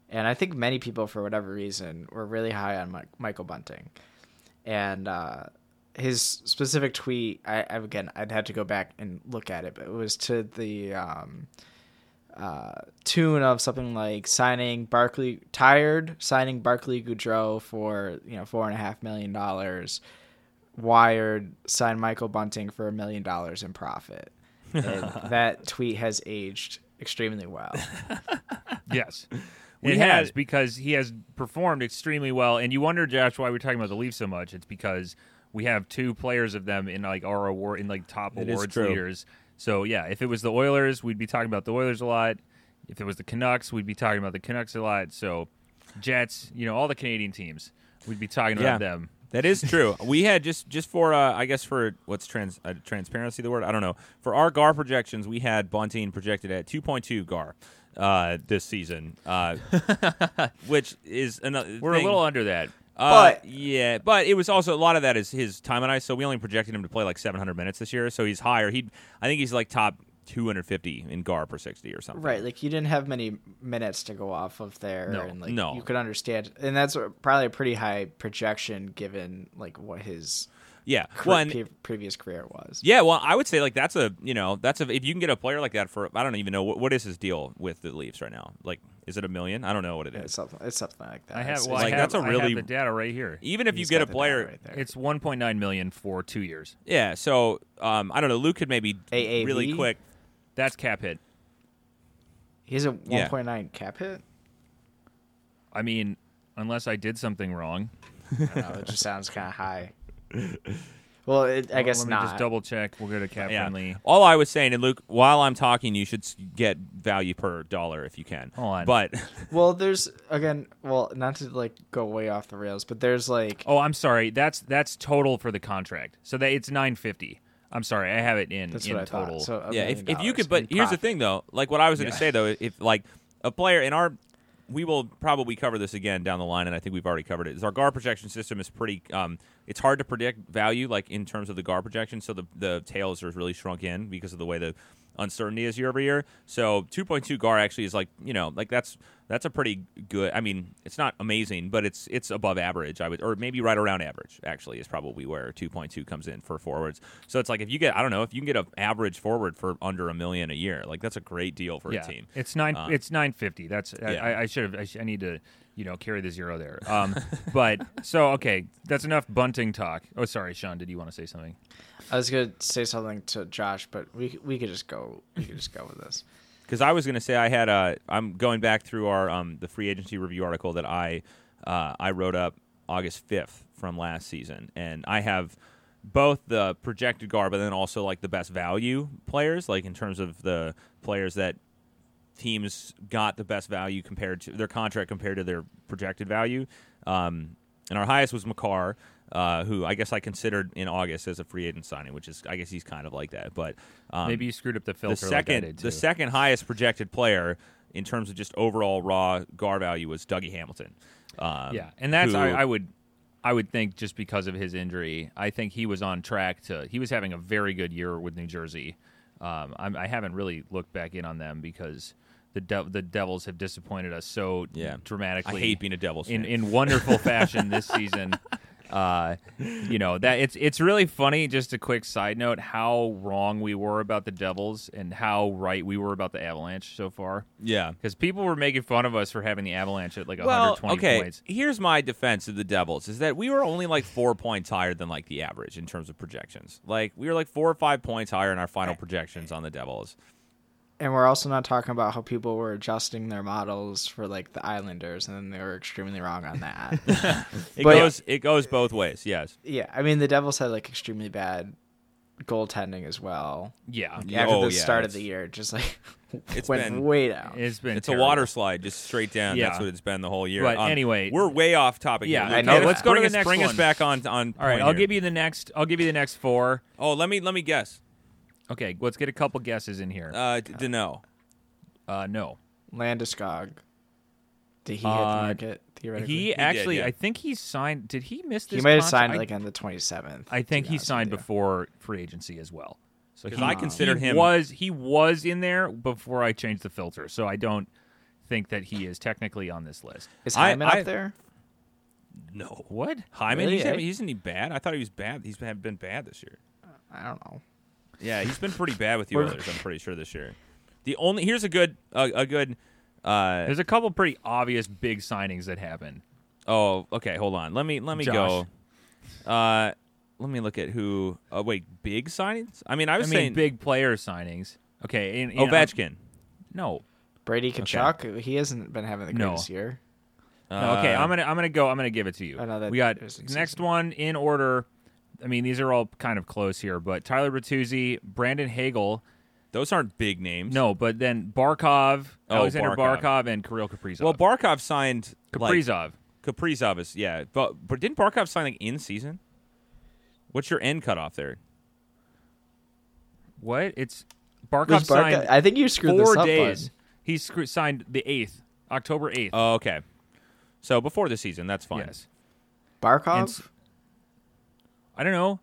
and I think many people, for whatever reason, were really high on Mike, Michael Bunting, and uh, his specific tweet. I, I again, I'd had to go back and look at it, but it was to the. Um, uh, tune of something like signing Barclay tired signing Barclay Goodrow for you know four and a half million dollars. Wired signed Michael Bunting for a million dollars in profit. And that tweet has aged extremely well. Yes. We it had- has because he has performed extremely well, and you wonder, Josh, why we're talking about the Leafs so much. It's because we have two players of them in like our award in like top It is awards true. leaders. So yeah, if it was the Oilers, we'd be talking about the Oilers a lot. If it was the Canucks, we'd be talking about the Canucks a lot. So Jets, you know, all the Canadian teams, we'd be talking Yeah. about them. That is true. we had just just for uh, I guess for what's trans uh, transparency the word I don't know for our GAR projections we had Bunting projected at 2.2 GAR uh, this season, uh, which is another. We're thing. a little under that. Uh, But- yeah, but it was also a lot of that is his time on ice. So we only projected him to play like 700 minutes this year. So he's higher. He I think he's like top 250 in GAR per 60 or something. right, like you didn't have many minutes to go off of there, No, and like no. you could understand, and that's probably a pretty high projection given like what his Yeah. cre- Well, and- pre- previous career was. Yeah, well, I would say like that's a you know that's a if you can get a player like that for I don't even know what what is his deal with the Leafs right now. Like, is it a million? I don't know what it It's something. It's something like that. I have, It's- well, it's- like, I have, that's a I have really- the data right here. Even if you get a the player, right there. It's 1.9 million for two years. yeah. So um, I don't know. Luke could maybe AAV? really quick. That's cap hit. he has a Yeah. 1.9 cap hit. I mean, unless I did something wrong. I don't know. It just sounds kind of high. Well, it, I Well, guess let me not. just double check. We'll go to cap Yeah. friendly. All I was saying, and Luke, while I'm talking, you should get value per dollar if you can. Hold on. But Well, there's again. Well, not to like go way off the rails, but there's like Oh, I'm sorry. That's that's total for the contract. So that it's 950. I'm sorry. I have it in that's in total. So yeah, if, if you could, but here's the thing though. Like what I was going to Yeah. say though, if like a player in our, we will probably cover this again down the line, and I think we've already covered it. Is our GAR projection system is pretty. Um, it's hard to predict value like in terms of the GAR projection. So the the tails are really shrunk in because of the way the uncertainty is year over year. So 2.2 GAR actually is like you know like that's that's a pretty good. I mean, it's not amazing, but it's it's above average. I would or maybe right around average. Actually, is probably where 2.2 comes in for forwards. So it's like if you get I don't know if you can get an average forward for under a million a year, like that's a great deal for yeah, a team. it's nine. Uh, it's 950. That's I- yeah. I, I should have. I, sh- I need to you know carry the zero there. Um, but so okay, that's enough bunting talk. Oh, sorry, Sean. Did you want to say something? I was gonna say something to Josh, but we we could just go. We could just go with this. because I was going to say I had a. I'm going back through our um the free agency review article that I uh, I wrote up August 5th from last season, and I have both the projected GAR, but then also like the best value players, like in terms of the players that teams got the best value compared to their contract compared to their projected value. Um, and our highest was Makar, uh, who I guess I considered in August as a free agent signing, which is I guess he's kind of like that. But um, Maybe you screwed up the the filter. second like the second highest projected player in terms of just overall raw GAR value was Dougie Hamilton. Um, Yeah, and that's who- I, I would I would think just because of his injury, I think he was on track to. He was having a very good year with New Jersey. Um, I'm, I haven't really looked back in on them because the De- the Devils have disappointed us so Yeah. dramatically. I hate being a Devils in fan. in wonderful fashion this season. Uh, you know that it's it's really funny. Just a quick side note: how wrong we were about the Devils and how right we were about the Avalanche so far. yeah. Because people were making fun of us for having the Avalanche at like Well, 120 okay. points. Here's my defense of the Devils: is that we were only like four points higher than like the average in terms of projections. Like we were like four or five points higher in our final projections on the Devils. And we're also not talking about how people were adjusting their models for like the Islanders, and then they were extremely wrong on that. It But- goes it goes both ways. Yes. yeah, I mean the Devils had like extremely bad goaltending as well. Yeah, Yeah, After oh, the yeah, start of the year, just like It's went been- way down. it's been It's terrible. a water slide, just straight down. Yeah. That's what it's been the whole year. But Um, anyway- we're way off topic. Yeah, here. I know Let's that. Let's go to bring the us, next Bring us back on on. All right, I'll here. give you the next. I'll give you the next four. Oh, let me let me guess. Okay, let's get a couple guesses in here. Uh, D- Danault. Uh, no, Landeskog. Did he hit the Uh, market theoretically? he did, actually. yeah. I think he signed. Did he miss this? He might have contract? signed I- like on the twenty seventh. I think he signed before free agency as well. So 'Cause he, I considered he him- was he was in there before I changed the filter. So I don't think that he is technically on this list. Is I- Hyman I- up there? No. What? Hyman, Really, he's, eh? he's isn't he bad? I thought he was bad. He's been, been bad this year. I don't know. Yeah, he's been pretty bad with the We're- Oilers. I'm pretty sure this year. The only here's a good a, a good. Uh, There's a couple pretty obvious big signings that happened. oh, okay. Hold on. Let me let me Josh. go. Uh, let me look at who. Oh wait, big signings. I mean, I I was mean, saying big player signings. Okay, and, and Ovechkin. No, Brady Tkachuk. He hasn't been having the No. greatest year. No, okay, Uh, I'm gonna I'm gonna go. I'm gonna give it to you. I know that we got next consistent. one in order. I mean, these are all kind of close here, but Tyler Bertuzzi, Brandon Hagel. Those aren't big names. No, but then Barkov, Oh, Alexander Barkov. Barkov, and Kirill Kaprizov. Well, Barkov signed like, Kaprizov. Kaprizov is yeah, but but didn't Barkov sign like in season? What's your end cutoff there? what? It's Barkov Was Barca- signed I think you screwed four this up. days. bud. He screw- signed the eighth, October eighth. Oh, okay. So before the season, that's fine. yes. Barkov And s- I don't know.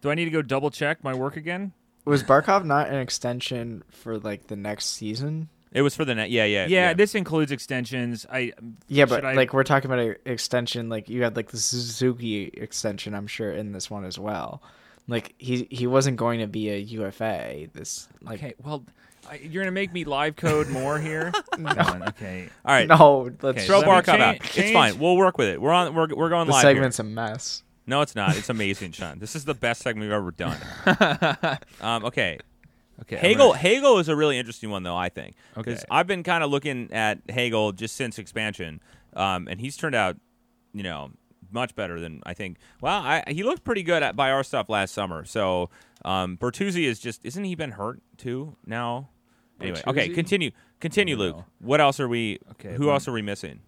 Do I need to go double check my work again? was Barkov not an extension for like the next season? It was for the net. Yeah, yeah, Yeah, this includes extensions. I Yeah, but I- like we're talking about an extension. Like you had like the Suzuki extension. I'm sure in this one as well. Like he he wasn't going to be a UFA. This like okay. Well, I, you're gonna make me live code more here. no. Okay. All right. no. Let's Okay, Throw let Barkov change- out. It's fine. We'll work with it. We're on. We're, we're going the live. segment's a mess. No, it's not. It's amazing, Sean. This is the best segment we've ever done. um, okay. Okay. I'm Hagel gonna- Hagel is a really interesting one though. I think because Okay. I've been kind of looking at Hagel just since expansion, um, and he's turned out, you know, much better than I think. Well, I, he looked pretty good at by our stuff last summer. So um, Bertuzzi is just isn't he been hurt too now? Anyway, okay, continue, continue, Luke. know. What else are we? Okay, who well- else are we missing?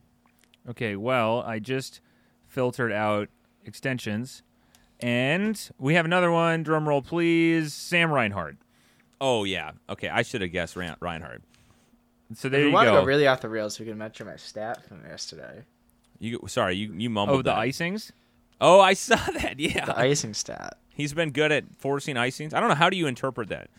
Okay. Well, I just filtered out extensions, and we have another one. Drum roll, please. Sam Reinhart. Oh yeah, okay. I should have guessed Ran- Reinhart. So there If we you want to go. go really off the rails, so we can mention my stat from yesterday. You sorry, you you mumbled oh, the that. icings. Oh, I saw that. Yeah, The icing stat. he's been good at forcing icings. I don't know how do you interpret that.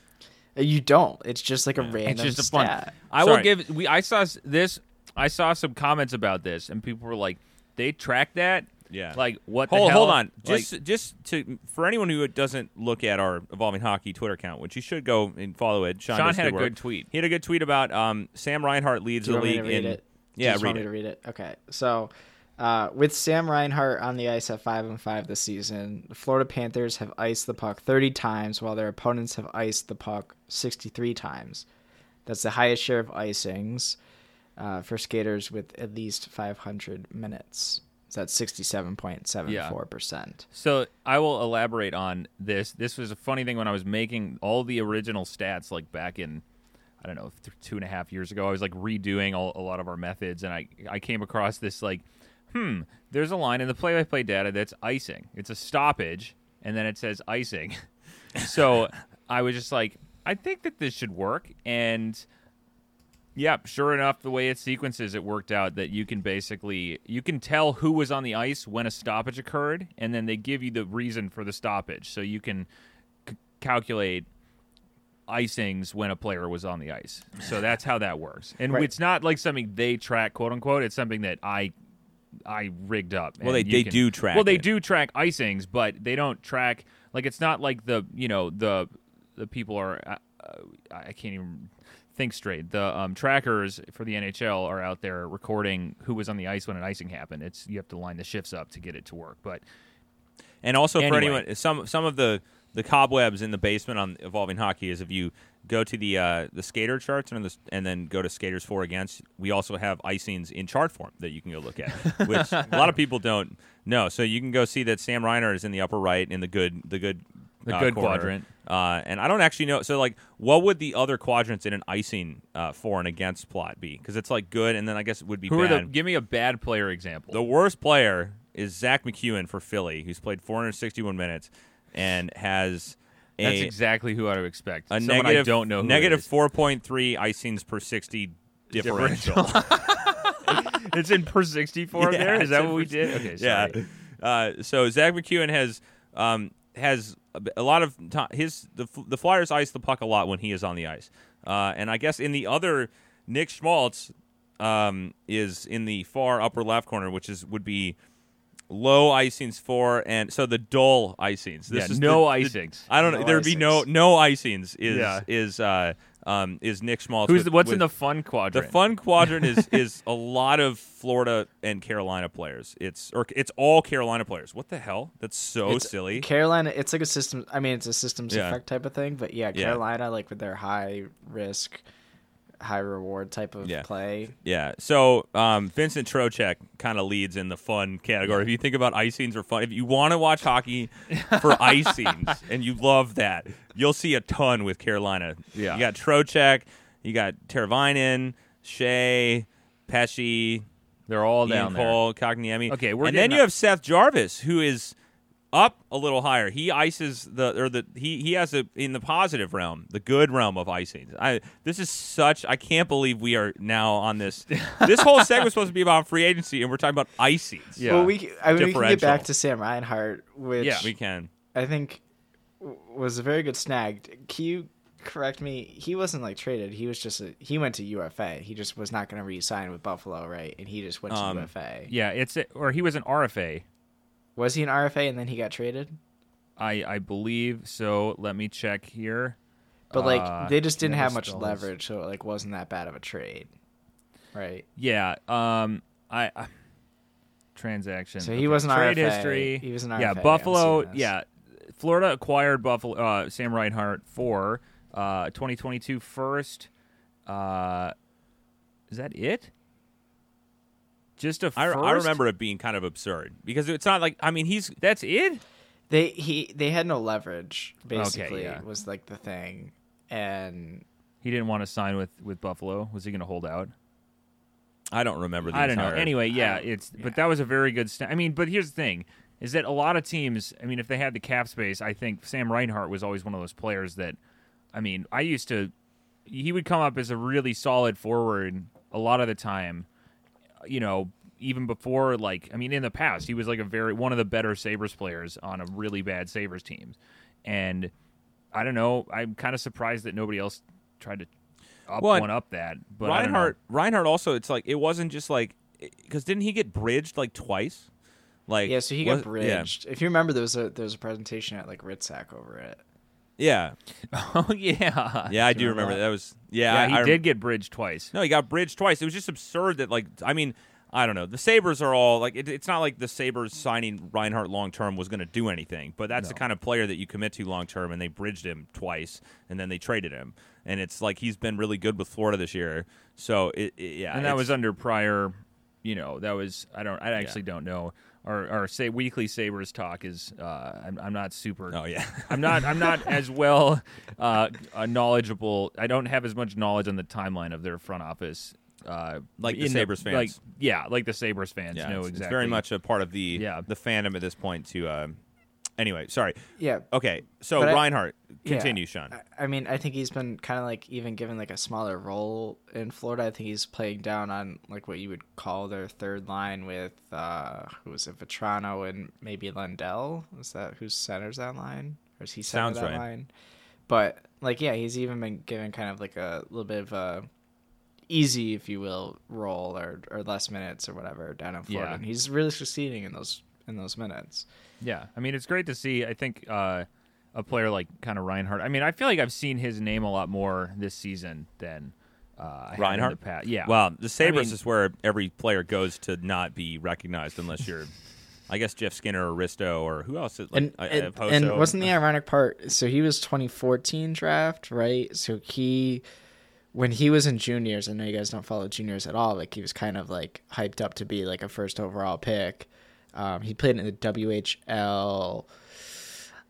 Uh, You don't. It's just like a random It's just a fun. stat. I will give. We I saw this. I saw some comments about this, and people were like, "They track that." Yeah. Like what? The Hold, hell? hold on. Like, Just just to for anyone who doesn't look at our evolving hockey Twitter account, which you should go and follow it. Sean, Sean does had a work. good tweet. He had a good tweet about um, Sam Reinhart leads Do you the want me league to read in. it? Yeah, just read want me it. to read it. Okay. So, uh, with Sam Reinhart on the ice at five and five this season, the Florida Panthers have iced the puck 30 times, while their opponents have iced the puck 63 times. That's the highest share of icings uh, for skaters with at least 500 minutes. So that's sixty-seven point seven four percent. So I will elaborate on this. This was a funny thing when I was making all the original stats, like back in, I don't know, th- two and a half years ago. I was like redoing all, a lot of our methods, and I I came across this like, hmm, there's a line in the play-by-play data that's icing. It's a stoppage, and then it says icing. so I was just like, I think that this should work, and Yep, sure enough, the way it sequences, it worked out that you can basically you can tell who was on the ice when a stoppage occurred, and then they give you the reason for the stoppage, so you can c- calculate icings when a player was on the ice. So that's how that works, and Right. it's not like something they track, quote unquote. It's something that I I rigged up. Well, they- they can- do track Well, they it. do track icings, but they don't track like it's not like the you know the the people are uh, I can't even think straight. The um, trackers for the NHL are out there recording who was on the ice when an icing happened. It's you have to line the shifts up to get it to work. But And also for anyone, some some of the the cobwebs in the basement on evolving hockey is if you go to the uh, the skater charts and, the, and then go to skaters for against, we also have icings in chart form that you can go look at, which a lot of people don't know. So you can go see that Sam Reinhart is in the upper right in the good the good The uh, good corner. quadrant. Uh, and I don't actually know. So like, what would the other quadrants in an icing uh, for and against plot be? Because it's like good, and then I guess it would be who bad. are the? Give me a bad player example. The worst player is Zach MacEwen for Philly, who's played 461 minutes and has a, That's exactly who I would expect. a Someone negative I don't know. Who negative it is. 4.3 icings per 60 differential. it's in per sixty four. Yeah, there is that what we did? Okay, yeah. Uh, so Zach MacEwen has um, has a lot of ti his the F- the Flyers ice the puck a lot when he is on the ice, uh, and I guess in the other Nick Schmaltz um, is in the far upper left corner, which is would be low icings for and so the dull icings. This Yeah, is no the- the- icings. I don't know. No There'd be no no icings. Is Yeah. is uh um is Nick Schmaltz? Who's with- the, what's with- in the fun quadrant? the fun quadrant is is a lot of Florida and Carolina players. It's or it's all Carolina players. What the hell? That's so It's- silly. Carolina, it's like a system. I mean, it's a systems Yeah. effect type of thing. But yeah, Yeah. Carolina, like with their high risk, high reward type of Yeah. play. Yeah. So um, Vincent Trocheck kind of leads in the fun category. If you think about icings or fun, if you want to watch hockey for icings and you love that, you'll see a ton with Carolina. Yeah. You got Trocheck, you got Teravainen, Skjei, Pesce, They're all Ian down there. Cole, Kotkaniemi. Okay, we're and then you have Seth Jarvis, who is up a little higher. He ices the or the he he has a in the positive realm, the good realm of icing. I this is such I can't believe we are now on this. this whole segment was supposed to be about free agency, and we're talking about icings. Yeah. Well, we I mean, we can get back to Sam Reinhart, which Yeah. we can. I think was a very good snag. Can you correct me? He wasn't like traded. He was just a, he went to UFA. He just was not going to re-sign with Buffalo, right? And he just went to Um, UFA. Yeah, it's a, or he was an RFA. Was he an RFA and then he got traded? I I believe so. Let me check here. But like Uh, they just didn't have much spells. leverage, so it like wasn't that bad of a trade, right? Yeah. Um. I. I transaction. So he was an RFA trade RFA. history. He was an Yeah, RFA, I'm Buffalo. Yeah, Florida acquired Buffalo. Uh, Sam Reinhart for uh 2022 first. Uh, is that it? Just a I, first. I remember it being kind of absurd because it's not like I mean he's That's it. They he they had no leverage. Basically, yeah. was like the thing, and He didn't want to sign with with Buffalo. Was he going to hold out? I don't remember. The I don't know. Anyway, yeah, it's yeah. but that was a very good. St- I mean, but here's the thing: is that a lot of teams. I mean, if they had the cap space, I think Sam Reinhart was always one of those players that. I mean, I used to. He would come up as a really solid forward a lot of the time. You know, even before like I mean, in the past, he was like a very one of the better Sabres players on a really bad Sabres team, and I don't know. I'm kind of surprised that nobody else tried to up Well, one up that. But I don't know. Reinhart Reinhart also it's like it wasn't just like because didn't he get bridged like twice? Like yeah, so he was- got bridged. If you remember, there was a there was a presentation at like RITSAC over it. Yeah, Oh yeah, yeah, I Do remember that. That was yeah. Yeah, I- he I rem- did get bridged twice. No, he got bridged twice. It was just absurd that like I mean I don't know. The Sabres are all like it, it's not like the Sabres signing Reinhart long term was going to do anything, but that's the kind of player that you commit to long term, and they bridged him twice, and then they traded him, and it's like he's been really good with Florida this year. So it, it- yeah, and that was under prior you know that was I don't I actually don't know. Our our say weekly Sabres talk is uh, I'm I'm not super. Oh yeah. I'm not. I'm not as well uh, knowledgeable. I don't have as much knowledge on the timeline of their front office. Uh, Like the Sabres fans. Like yeah, like the Sabres fans yeah, know it's, exactly. it's very much a part of the Yeah. the fandom at this point. To uh, anyway, sorry. Yeah, Okay, so But I- Reinhart, continue, Sean. I- I mean, I think he's been kind of like even given like a smaller role in Florida. I think he's playing down on like what you would call their third line with uh who was it, Vatrano and maybe Lundell. Is that who centers that line, or is he center Sounds that right. line? But like, yeah, he's even been given kind of like a little bit of a easy, if you will, role or or less minutes or whatever down in Florida. Yeah. And he's really succeeding in those in those minutes. Yeah, I mean it's great to see. I think uh, a player like kind of Reinhart. I mean, I feel like I've seen his name a lot more this season than uh, Reinhart? in the past. Yeah. Well, the Sabres mean- is where every player goes to not be recognized unless you're, I guess, Jeff Skinner or Risto or who else? Is, like, and and, uh, and wasn't the ironic part? So he was 2014 draft, right? So he, when he was in juniors, I know you guys don't follow juniors at all. Like he was kind of like hyped up to be like a first overall pick. Um, he played in the WHL.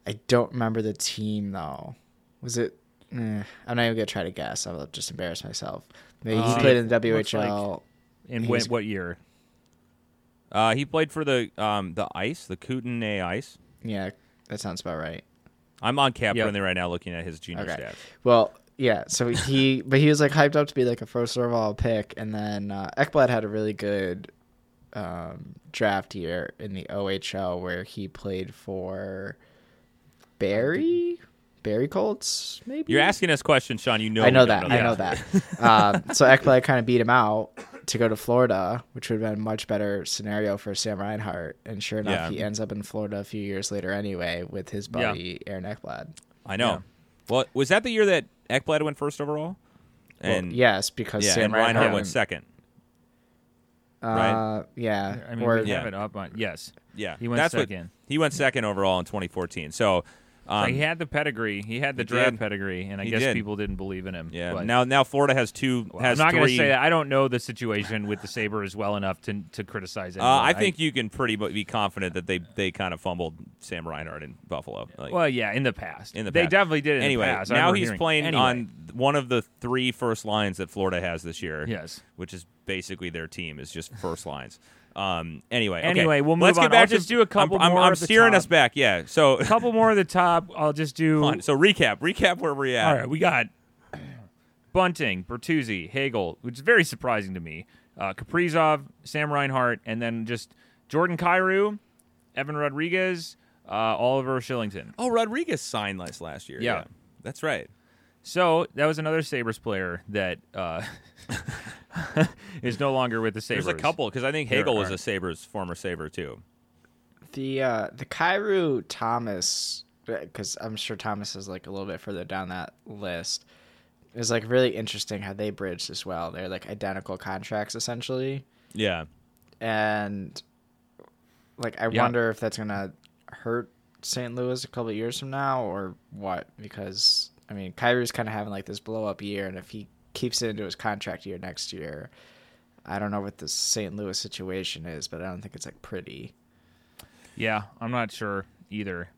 I don't remember the team though. Was it? Eh, I'm not even gonna try to guess. I'll just embarrass myself. Maybe he Uh, played in the looks like- WHL. in when, what year? Uh, he played for the um the Ice, the Kootenay Ice. yeah, that sounds about right. I'm on cap Yep. right now, looking at his junior Okay. stats. Well, yeah. So he, but he was like hyped up to be like a first overall pick, and then uh, Ekblad had a really good um, draft year in the OHL where he played for Barrie, Barrie Colts, maybe. You're asking us questions, Sean. You know, I know that. I know that. um, so Ekblad kind of beat him out to go to Florida, which would have been a much better scenario for Sam Reinhart. And sure enough, Yeah. he ends up in Florida a few years later anyway with his Yeah. buddy Aaron Ekblad. I know. Yeah. Well, was that the year that Ekblad went first overall? Well, And yes, because yeah, Sam and Reinhardt Reinhart went second. Uh, right? yeah. I mean, or we Yeah. have it up on. Yes, Yeah, he went that's what- second. he went second overall in 2014. So, um, So he had the pedigree. He had the he draft did. pedigree, and I He guess did. people didn't believe in him. yeah. but- Now, now Florida has two. Well, has I'm not going to say that. I don't know the situation with the Sabres well enough to to criticize it. Uh, I think you can pretty be confident that they they kind of fumbled Sam Reinhart in Buffalo. Like, Well, yeah, in the past, In the they past. definitely did it. In anyway, the past. Now he's hearing- playing Anyway, on one of the three first lines that Florida has this year. Yes. which is basically their team is just first lines. Um. Anyway. okay. Anyway, we'll move Let's on. get back I'll to just do a couple I'm, I'm- more I'm steering top. us back. Yeah. So, A couple more at the top. I'll just do. on, so recap. Recap where we're at. All right, we got Bunting, Bertuzzi, Hagel, which is very surprising to me. Uh, Kaprizov, Sam Reinhart, and then just Jordan Kyrou, Evan Rodrigues, uh, Oliver Shillington. Oh, Rodrigues signed last last year. Yeah. That's right. So that was another Sabres player that uh, is no longer with the Sabres. There's a couple because I think There Hagel was a Sabres former Saber too. the uh, the Kyrou Thomas, because I'm sure Thomas is like a little bit further down that list. Is like really interesting how they bridged as well. They're like identical contracts essentially, Yeah. and like I Yeah. wonder if that's gonna hurt St. Louis a couple of years from now or what. Because I mean, Kyrou's kind of having like this blow up year, and if he keeps it into his contract year next year, I don't know what the St. Louis situation is, but I don't think it's like pretty. Yeah, I'm not sure either.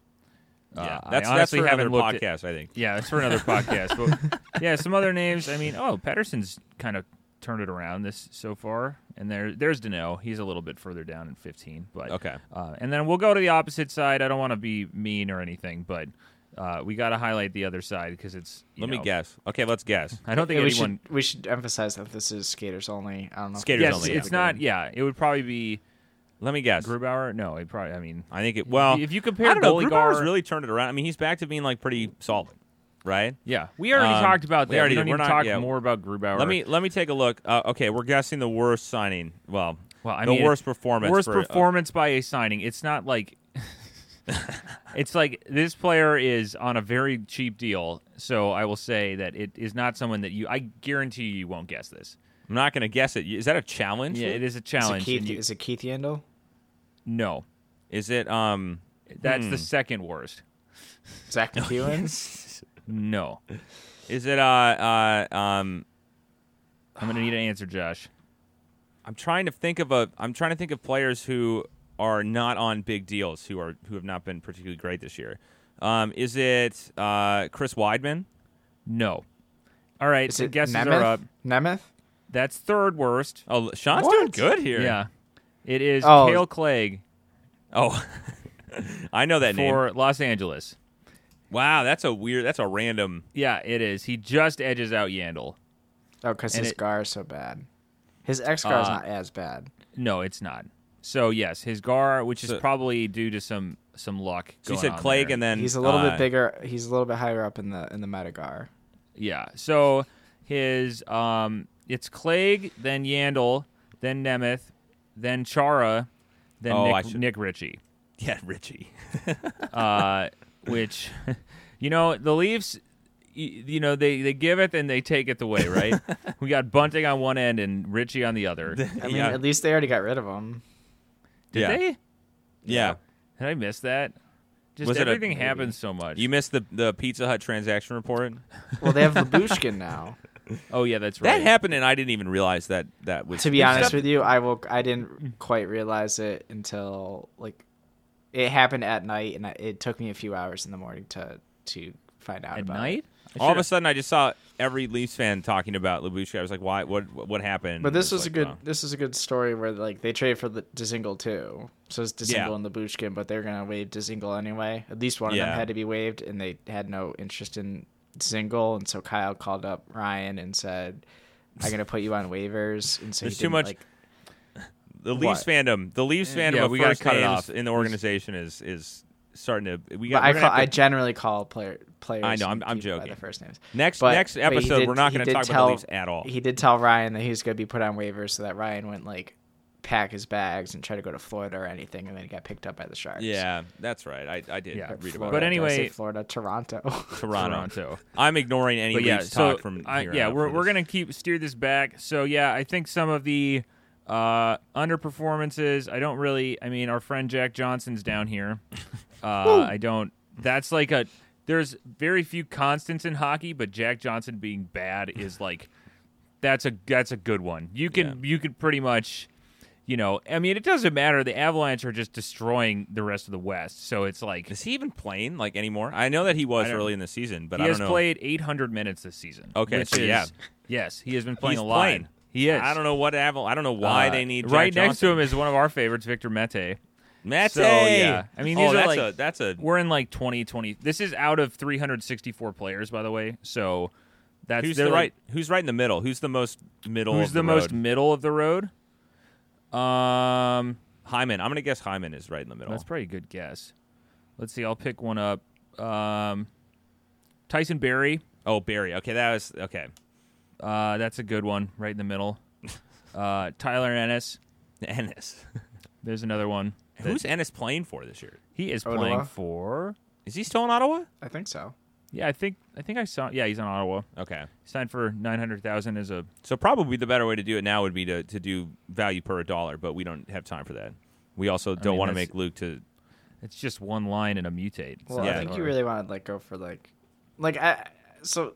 Yeah. Uh, that's I that's honestly for another haven't looked at- podcast. I think. Yeah, that's for another podcast. But yeah, some other names. I mean, oh, Patterson's kind of turned it around this so far, and there there's Danault. He's a little bit further down in 15, but Okay. Uh, and then we'll go to the opposite side. I don't want to be mean or anything, but uh, we got to highlight the other side because it's. you Let me guess. Okay, let's guess. I don't think Yeah, we anyone. should we should emphasize that this is skaters only. I don't know. Skaters Yes, only, it's yeah. not. Yeah, it would probably be Let me guess. Grubauer. No, it probably. I mean, I think it. Well, if you compare I don't know. Goligar- Grubauer's really turned it around. I mean, he's back to being like pretty solid, right? yeah, we already Um, talked about that. We, already don't did. We're need to not- talk yeah. more about Grubauer. Let me let me take a look. Uh, okay, we're guessing the worst signing. Well, Well, I the mean, worst performance. worst for, uh, performance by a signing. It's not like it's like this player is on a very cheap deal. So I will say that it is not someone that you. I guarantee you, you won't guess this. I'm not going to guess it. Is that a challenge? Yeah, it is a Is it challenge. Keith? you- Is it Keith Yandle? no, Is it? Um. that's Hmm. the second worst. Zach MacEwen? No, Is it? Uh. Uh. Um. I'm gonna need an answer, Josh. I'm trying to think of a. I'm trying to think of players who are not on big deals who are who have not been particularly great this year. Um, is it uh, Chris Wideman? No. All right, Is the it guesses Nemeth? are up. Nemeth? That's third worst. Oh, Sean's What? doing good here. Yeah. It is Oh. Kale Clague Oh, I know that name. for Los Angeles. Wow, that's a weird. That's a random. Yeah, it is. He just edges out Yandle. Oh, because his it- GAR is so bad. His X GAR is Uh, not as bad. No, it's not. So yes, his GAR, which is probably due to some some luck. So you going said on Clague, there. and then He's a little uh, bit bigger. He's a little bit higher up in the in the metagar. Yeah. So his um it's Clague, then Yandle, then Nemeth, then Chara, then Oh, Nick, should- Nick Ritchie. Yeah, Ritchie. Uh which you know, the Leafs y- you know, they, they give it and they take it away, right? we got Bunting on one end and Ritchie on the other. I mean, yeah. at least they already got rid of him. Yeah. they? Yeah. Did I miss that? Just Was it a- everything happens so much. You missed the the Pizza Hut transaction report. Well, they have Lyubushkin now. oh yeah, that's right. That happened, and I didn't even realize that that was. to be honest stuff- with you, I will. I didn't quite realize it until like it happened at night, and I, it took me a few hours in the morning to to find out At about night? It. All of a sudden, I just saw every Leafs fan talking about Labushka. I was like, "Why? What? What happened?" But this It was a good. wow. This is a good story where like they traded for the Dzingel too. So it's Dzingel Yeah. and Lyubushkin, but they're gonna waive Dzingel anyway. At least one of Yeah. them had to be waived, and they had no interest in Dzingel, and so Kyle called up Ryan and said, "I'm gonna put you on waivers." And so There's he too didn't, much- Like, The Leafs What? fandom, the Leafs fandom Yeah, of we gotta first cut it names off. in the organization is is starting to. We got. I call, to- I generally call player players. I know, I'm- and I'm people by joking. their first names. next But- next episode, did- we're not going to did talk about tell- the Leafs at all. He did tell Ryan that he was gonna be put on waivers, so that Ryan wouldn't like pack his bags and try to go to Florida or anything, and then he got picked up by the Sharks. yeah, that's right. I, I did Yeah. Read Florida. about But it. anyway- I say Florida, Toronto. Toronto. Toronto. I'm ignoring any but yeah, Leafs so talk from I- here yeah, we're we're gonna keep steer this back. So yeah, I think some of the uh, underperformances. I don't really. I mean, our friend Jack Johnson's down here. Uh, I don't. That's like a. There's very few constants in hockey, but Jack Johnson being bad is like. That's a that's a good one. You can you can pretty much. You know, I mean, it doesn't matter. The Avalanche are just destroying the rest of the West, so it's like Is he even playing like anymore? I know that he was early in the season, but he I has don't know. played 800 minutes this season. Okay, so is- yeah. yes, he has been playing He's a lot. playing. He is. I don't know what Aval. I don't know why Uh, they need Jack right next to him is one of our favorites, Victor Mete. Mete. So, yeah. I mean, oh, these are that's like- a that's a We're in like 2020. This is out of 364 players, by the way. So that's who's the like- right who's right in the middle? Who's the most middle? Who's of the, the, most road? middle of the road? Um, Hyman. I'm gonna guess Hyman is right in the middle. that's probably a good guess. Let's see. I'll pick one up. Um, Tyson Barrie. oh, Barrie. Okay, that was okay. Uh, that's a good one, right in the middle. Uh, Tyler Ennis. Ennis. There's another one. That- Who's Ennis playing for this year? he is Ottawa? playing for? Is he still in Ottawa? I think so. Yeah, I think I think I saw. Yeah, he's on Ottawa. Okay. Signed for nine hundred thousand as a. So probably the better way to do it now would be to, to do value per a dollar, but we don't have time for that. We also don't mean, want to make Luke to. It's just one line and a mutate. It's Well, not Yeah. I think you really want to like go for like, like I so.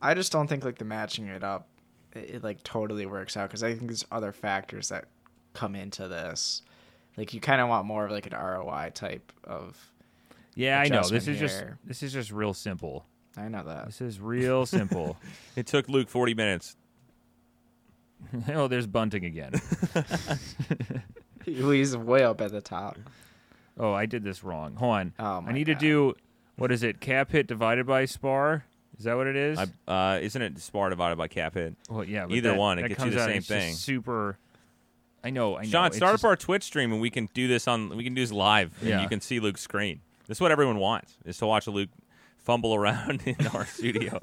I just don't think like the matching it up, it, it like totally works out because I think there's other factors that come into this. Like you kind of want more of like an ROI type of. Yeah, I know. This adjustment is just this is just real simple. I know that. This is real simple. It took Luke 40 minutes. oh, there's bunting again. He's way up at the top. Oh, I did this wrong. Hold on. Oh I need God. to do what is it? Cap hit divided by spar. Is that what it is? I, uh, isn't it spar divided by cap hit? well, yeah. either that- one, it gets you the out, same thing. Super. I know. I know. Sean, it's start just- up our Twitch stream and we can do this on. We can do this live, and you can see Luke's screen. This is what everyone wants: is to watch Luke fumble around in our studio.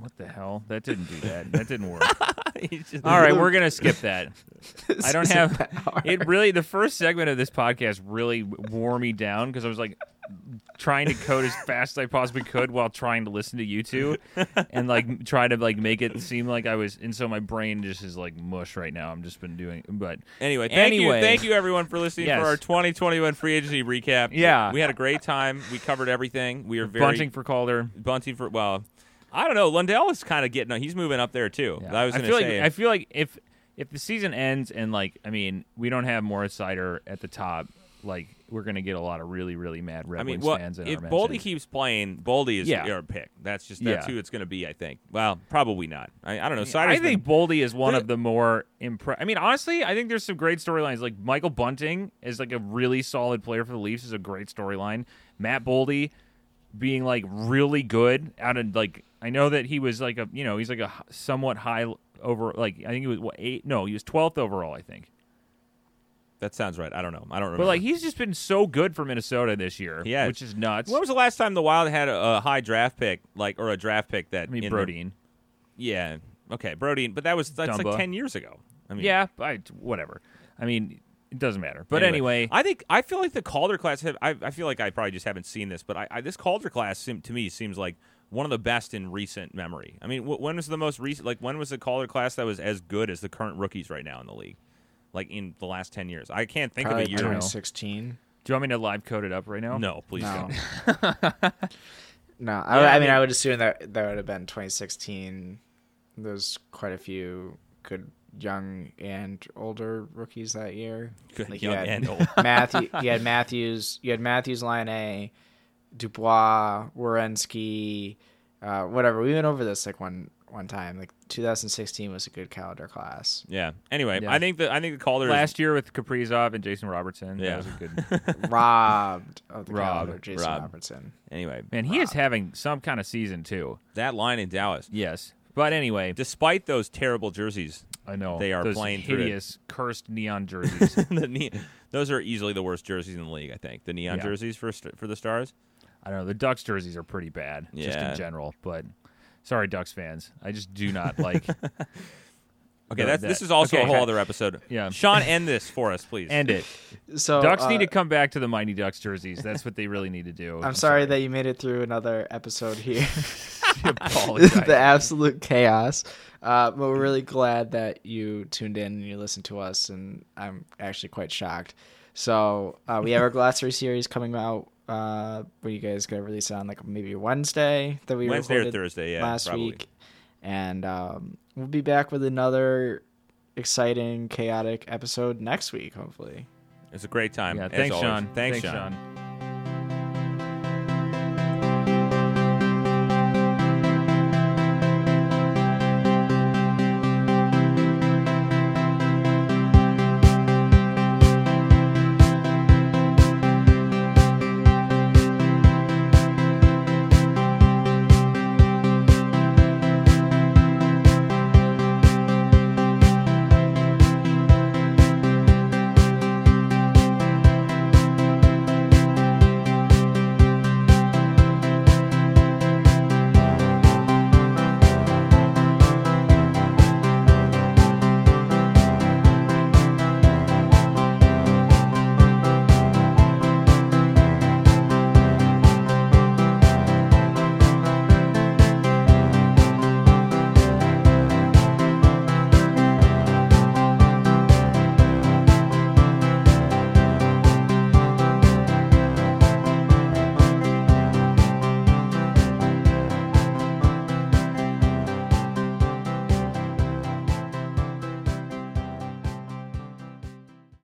What the hell? That didn't do that. That didn't work. All right, we're gonna skip that. I don't have isn't that hard. it. Really, the first segment of this podcast really wore me down because I was like trying to code as fast as I possibly could while trying to listen to you two and like try to like make it seem like I was. And so my brain just is like mush right now. I'm just been doing, but Anyway, thank Anyway. you, thank you everyone for listening Yes. for our 2021 free agency recap. Yeah. we had a great time. We covered everything. We are very bunting for Calder. bunting for well. I don't know. Lundell is kind of getting. He's moving up there too. Yeah. I was to feel say. like I feel like if if the season ends and like I mean we don't have Moritz Seider at the top, like we're gonna get a lot of really really mad Red I mean, Wings well, fans in if Boldy keeps playing, Boldy is Yeah. your pick. That's just that's Yeah. who it's going to be. I think. Well, probably not. I, I don't know. I think been- Boldy is one of the more impre- I mean, honestly, I think there's some great storylines. Like Michael Bunting is like a really solid player for the Leafs is a great storyline. Matt Boldy being like really good out of like I know that he was like a you know he's like a somewhat high over like I think he was what eight no he was twelfth overall I think that sounds right. I don't know. I don't remember. but like he's just been so good for Minnesota this year yeah, which is nuts. when was the last time the Wild had a, a high draft pick, like or a draft pick that? I mean in the- yeah. Okay, Brody, but that was that's Dumba. like ten years ago. I mean, yeah I, whatever I mean it doesn't matter but anyway, I think I feel like the Calder class. Have, I, I feel like I probably just haven't seen this, but I, I this Calder class seem, to me seems like one of the best in recent memory. I mean, wh- when was the most recent? Like when was the Calder class that was as good as the current rookies right now in the league? Like in the last ten years, I can't think Probably of a year. 2016. do you want me to live code it up right now No, please No. don't. No, I, Yeah, I I mean, mean- I would assume that that would have been 2016. There's quite a few good young and older rookies that year. Good, Like, you young had and old. Matthew, you had Matthews, you had Matthews, Laine, Dubois, Werenski, uh, whatever. We went over this like one one time. Like 2016 was a good Calder class. Yeah. Anyway, Yeah. I think the I think the Calder is last year with Kaprizov and Jason Robertson Yeah. that was a good Robbed of the Robbed, calendar, Jason robbed. Robertson. anyway. man he is having some kind of season too That line in Dallas, yes but anyway despite those terrible jerseys, I know They are those playing through hideous cursed neon jerseys. the ne- those are easily the worst jerseys in the league. I think the neon Yeah. jerseys for for the Stars. I don't know the Ducks jerseys are pretty bad just in general, but sorry Ducks fans, I just do not like. Okay, that's that- this is also okay, a whole other episode. Yeah. Sean, end this for us, please. End it. So Ducks uh, need to come back to the Mighty Ducks jerseys. That's what they really need to do. I'm sorry that you made it through another episode here. the absolute chaos. Uh, but we're really glad that you tuned in and you listened to us, and I'm actually quite shocked. So uh, we have our Glossary series coming out. Uh, where you guys gonna release it on like maybe Wednesday that we Wednesday or recorded Thursday, yeah, last probably. week, and um, we'll be back with another exciting, chaotic episode next week, hopefully. It's a great time. Yeah, thanks. Sean. Thanks, Thanks, Sean. Sean.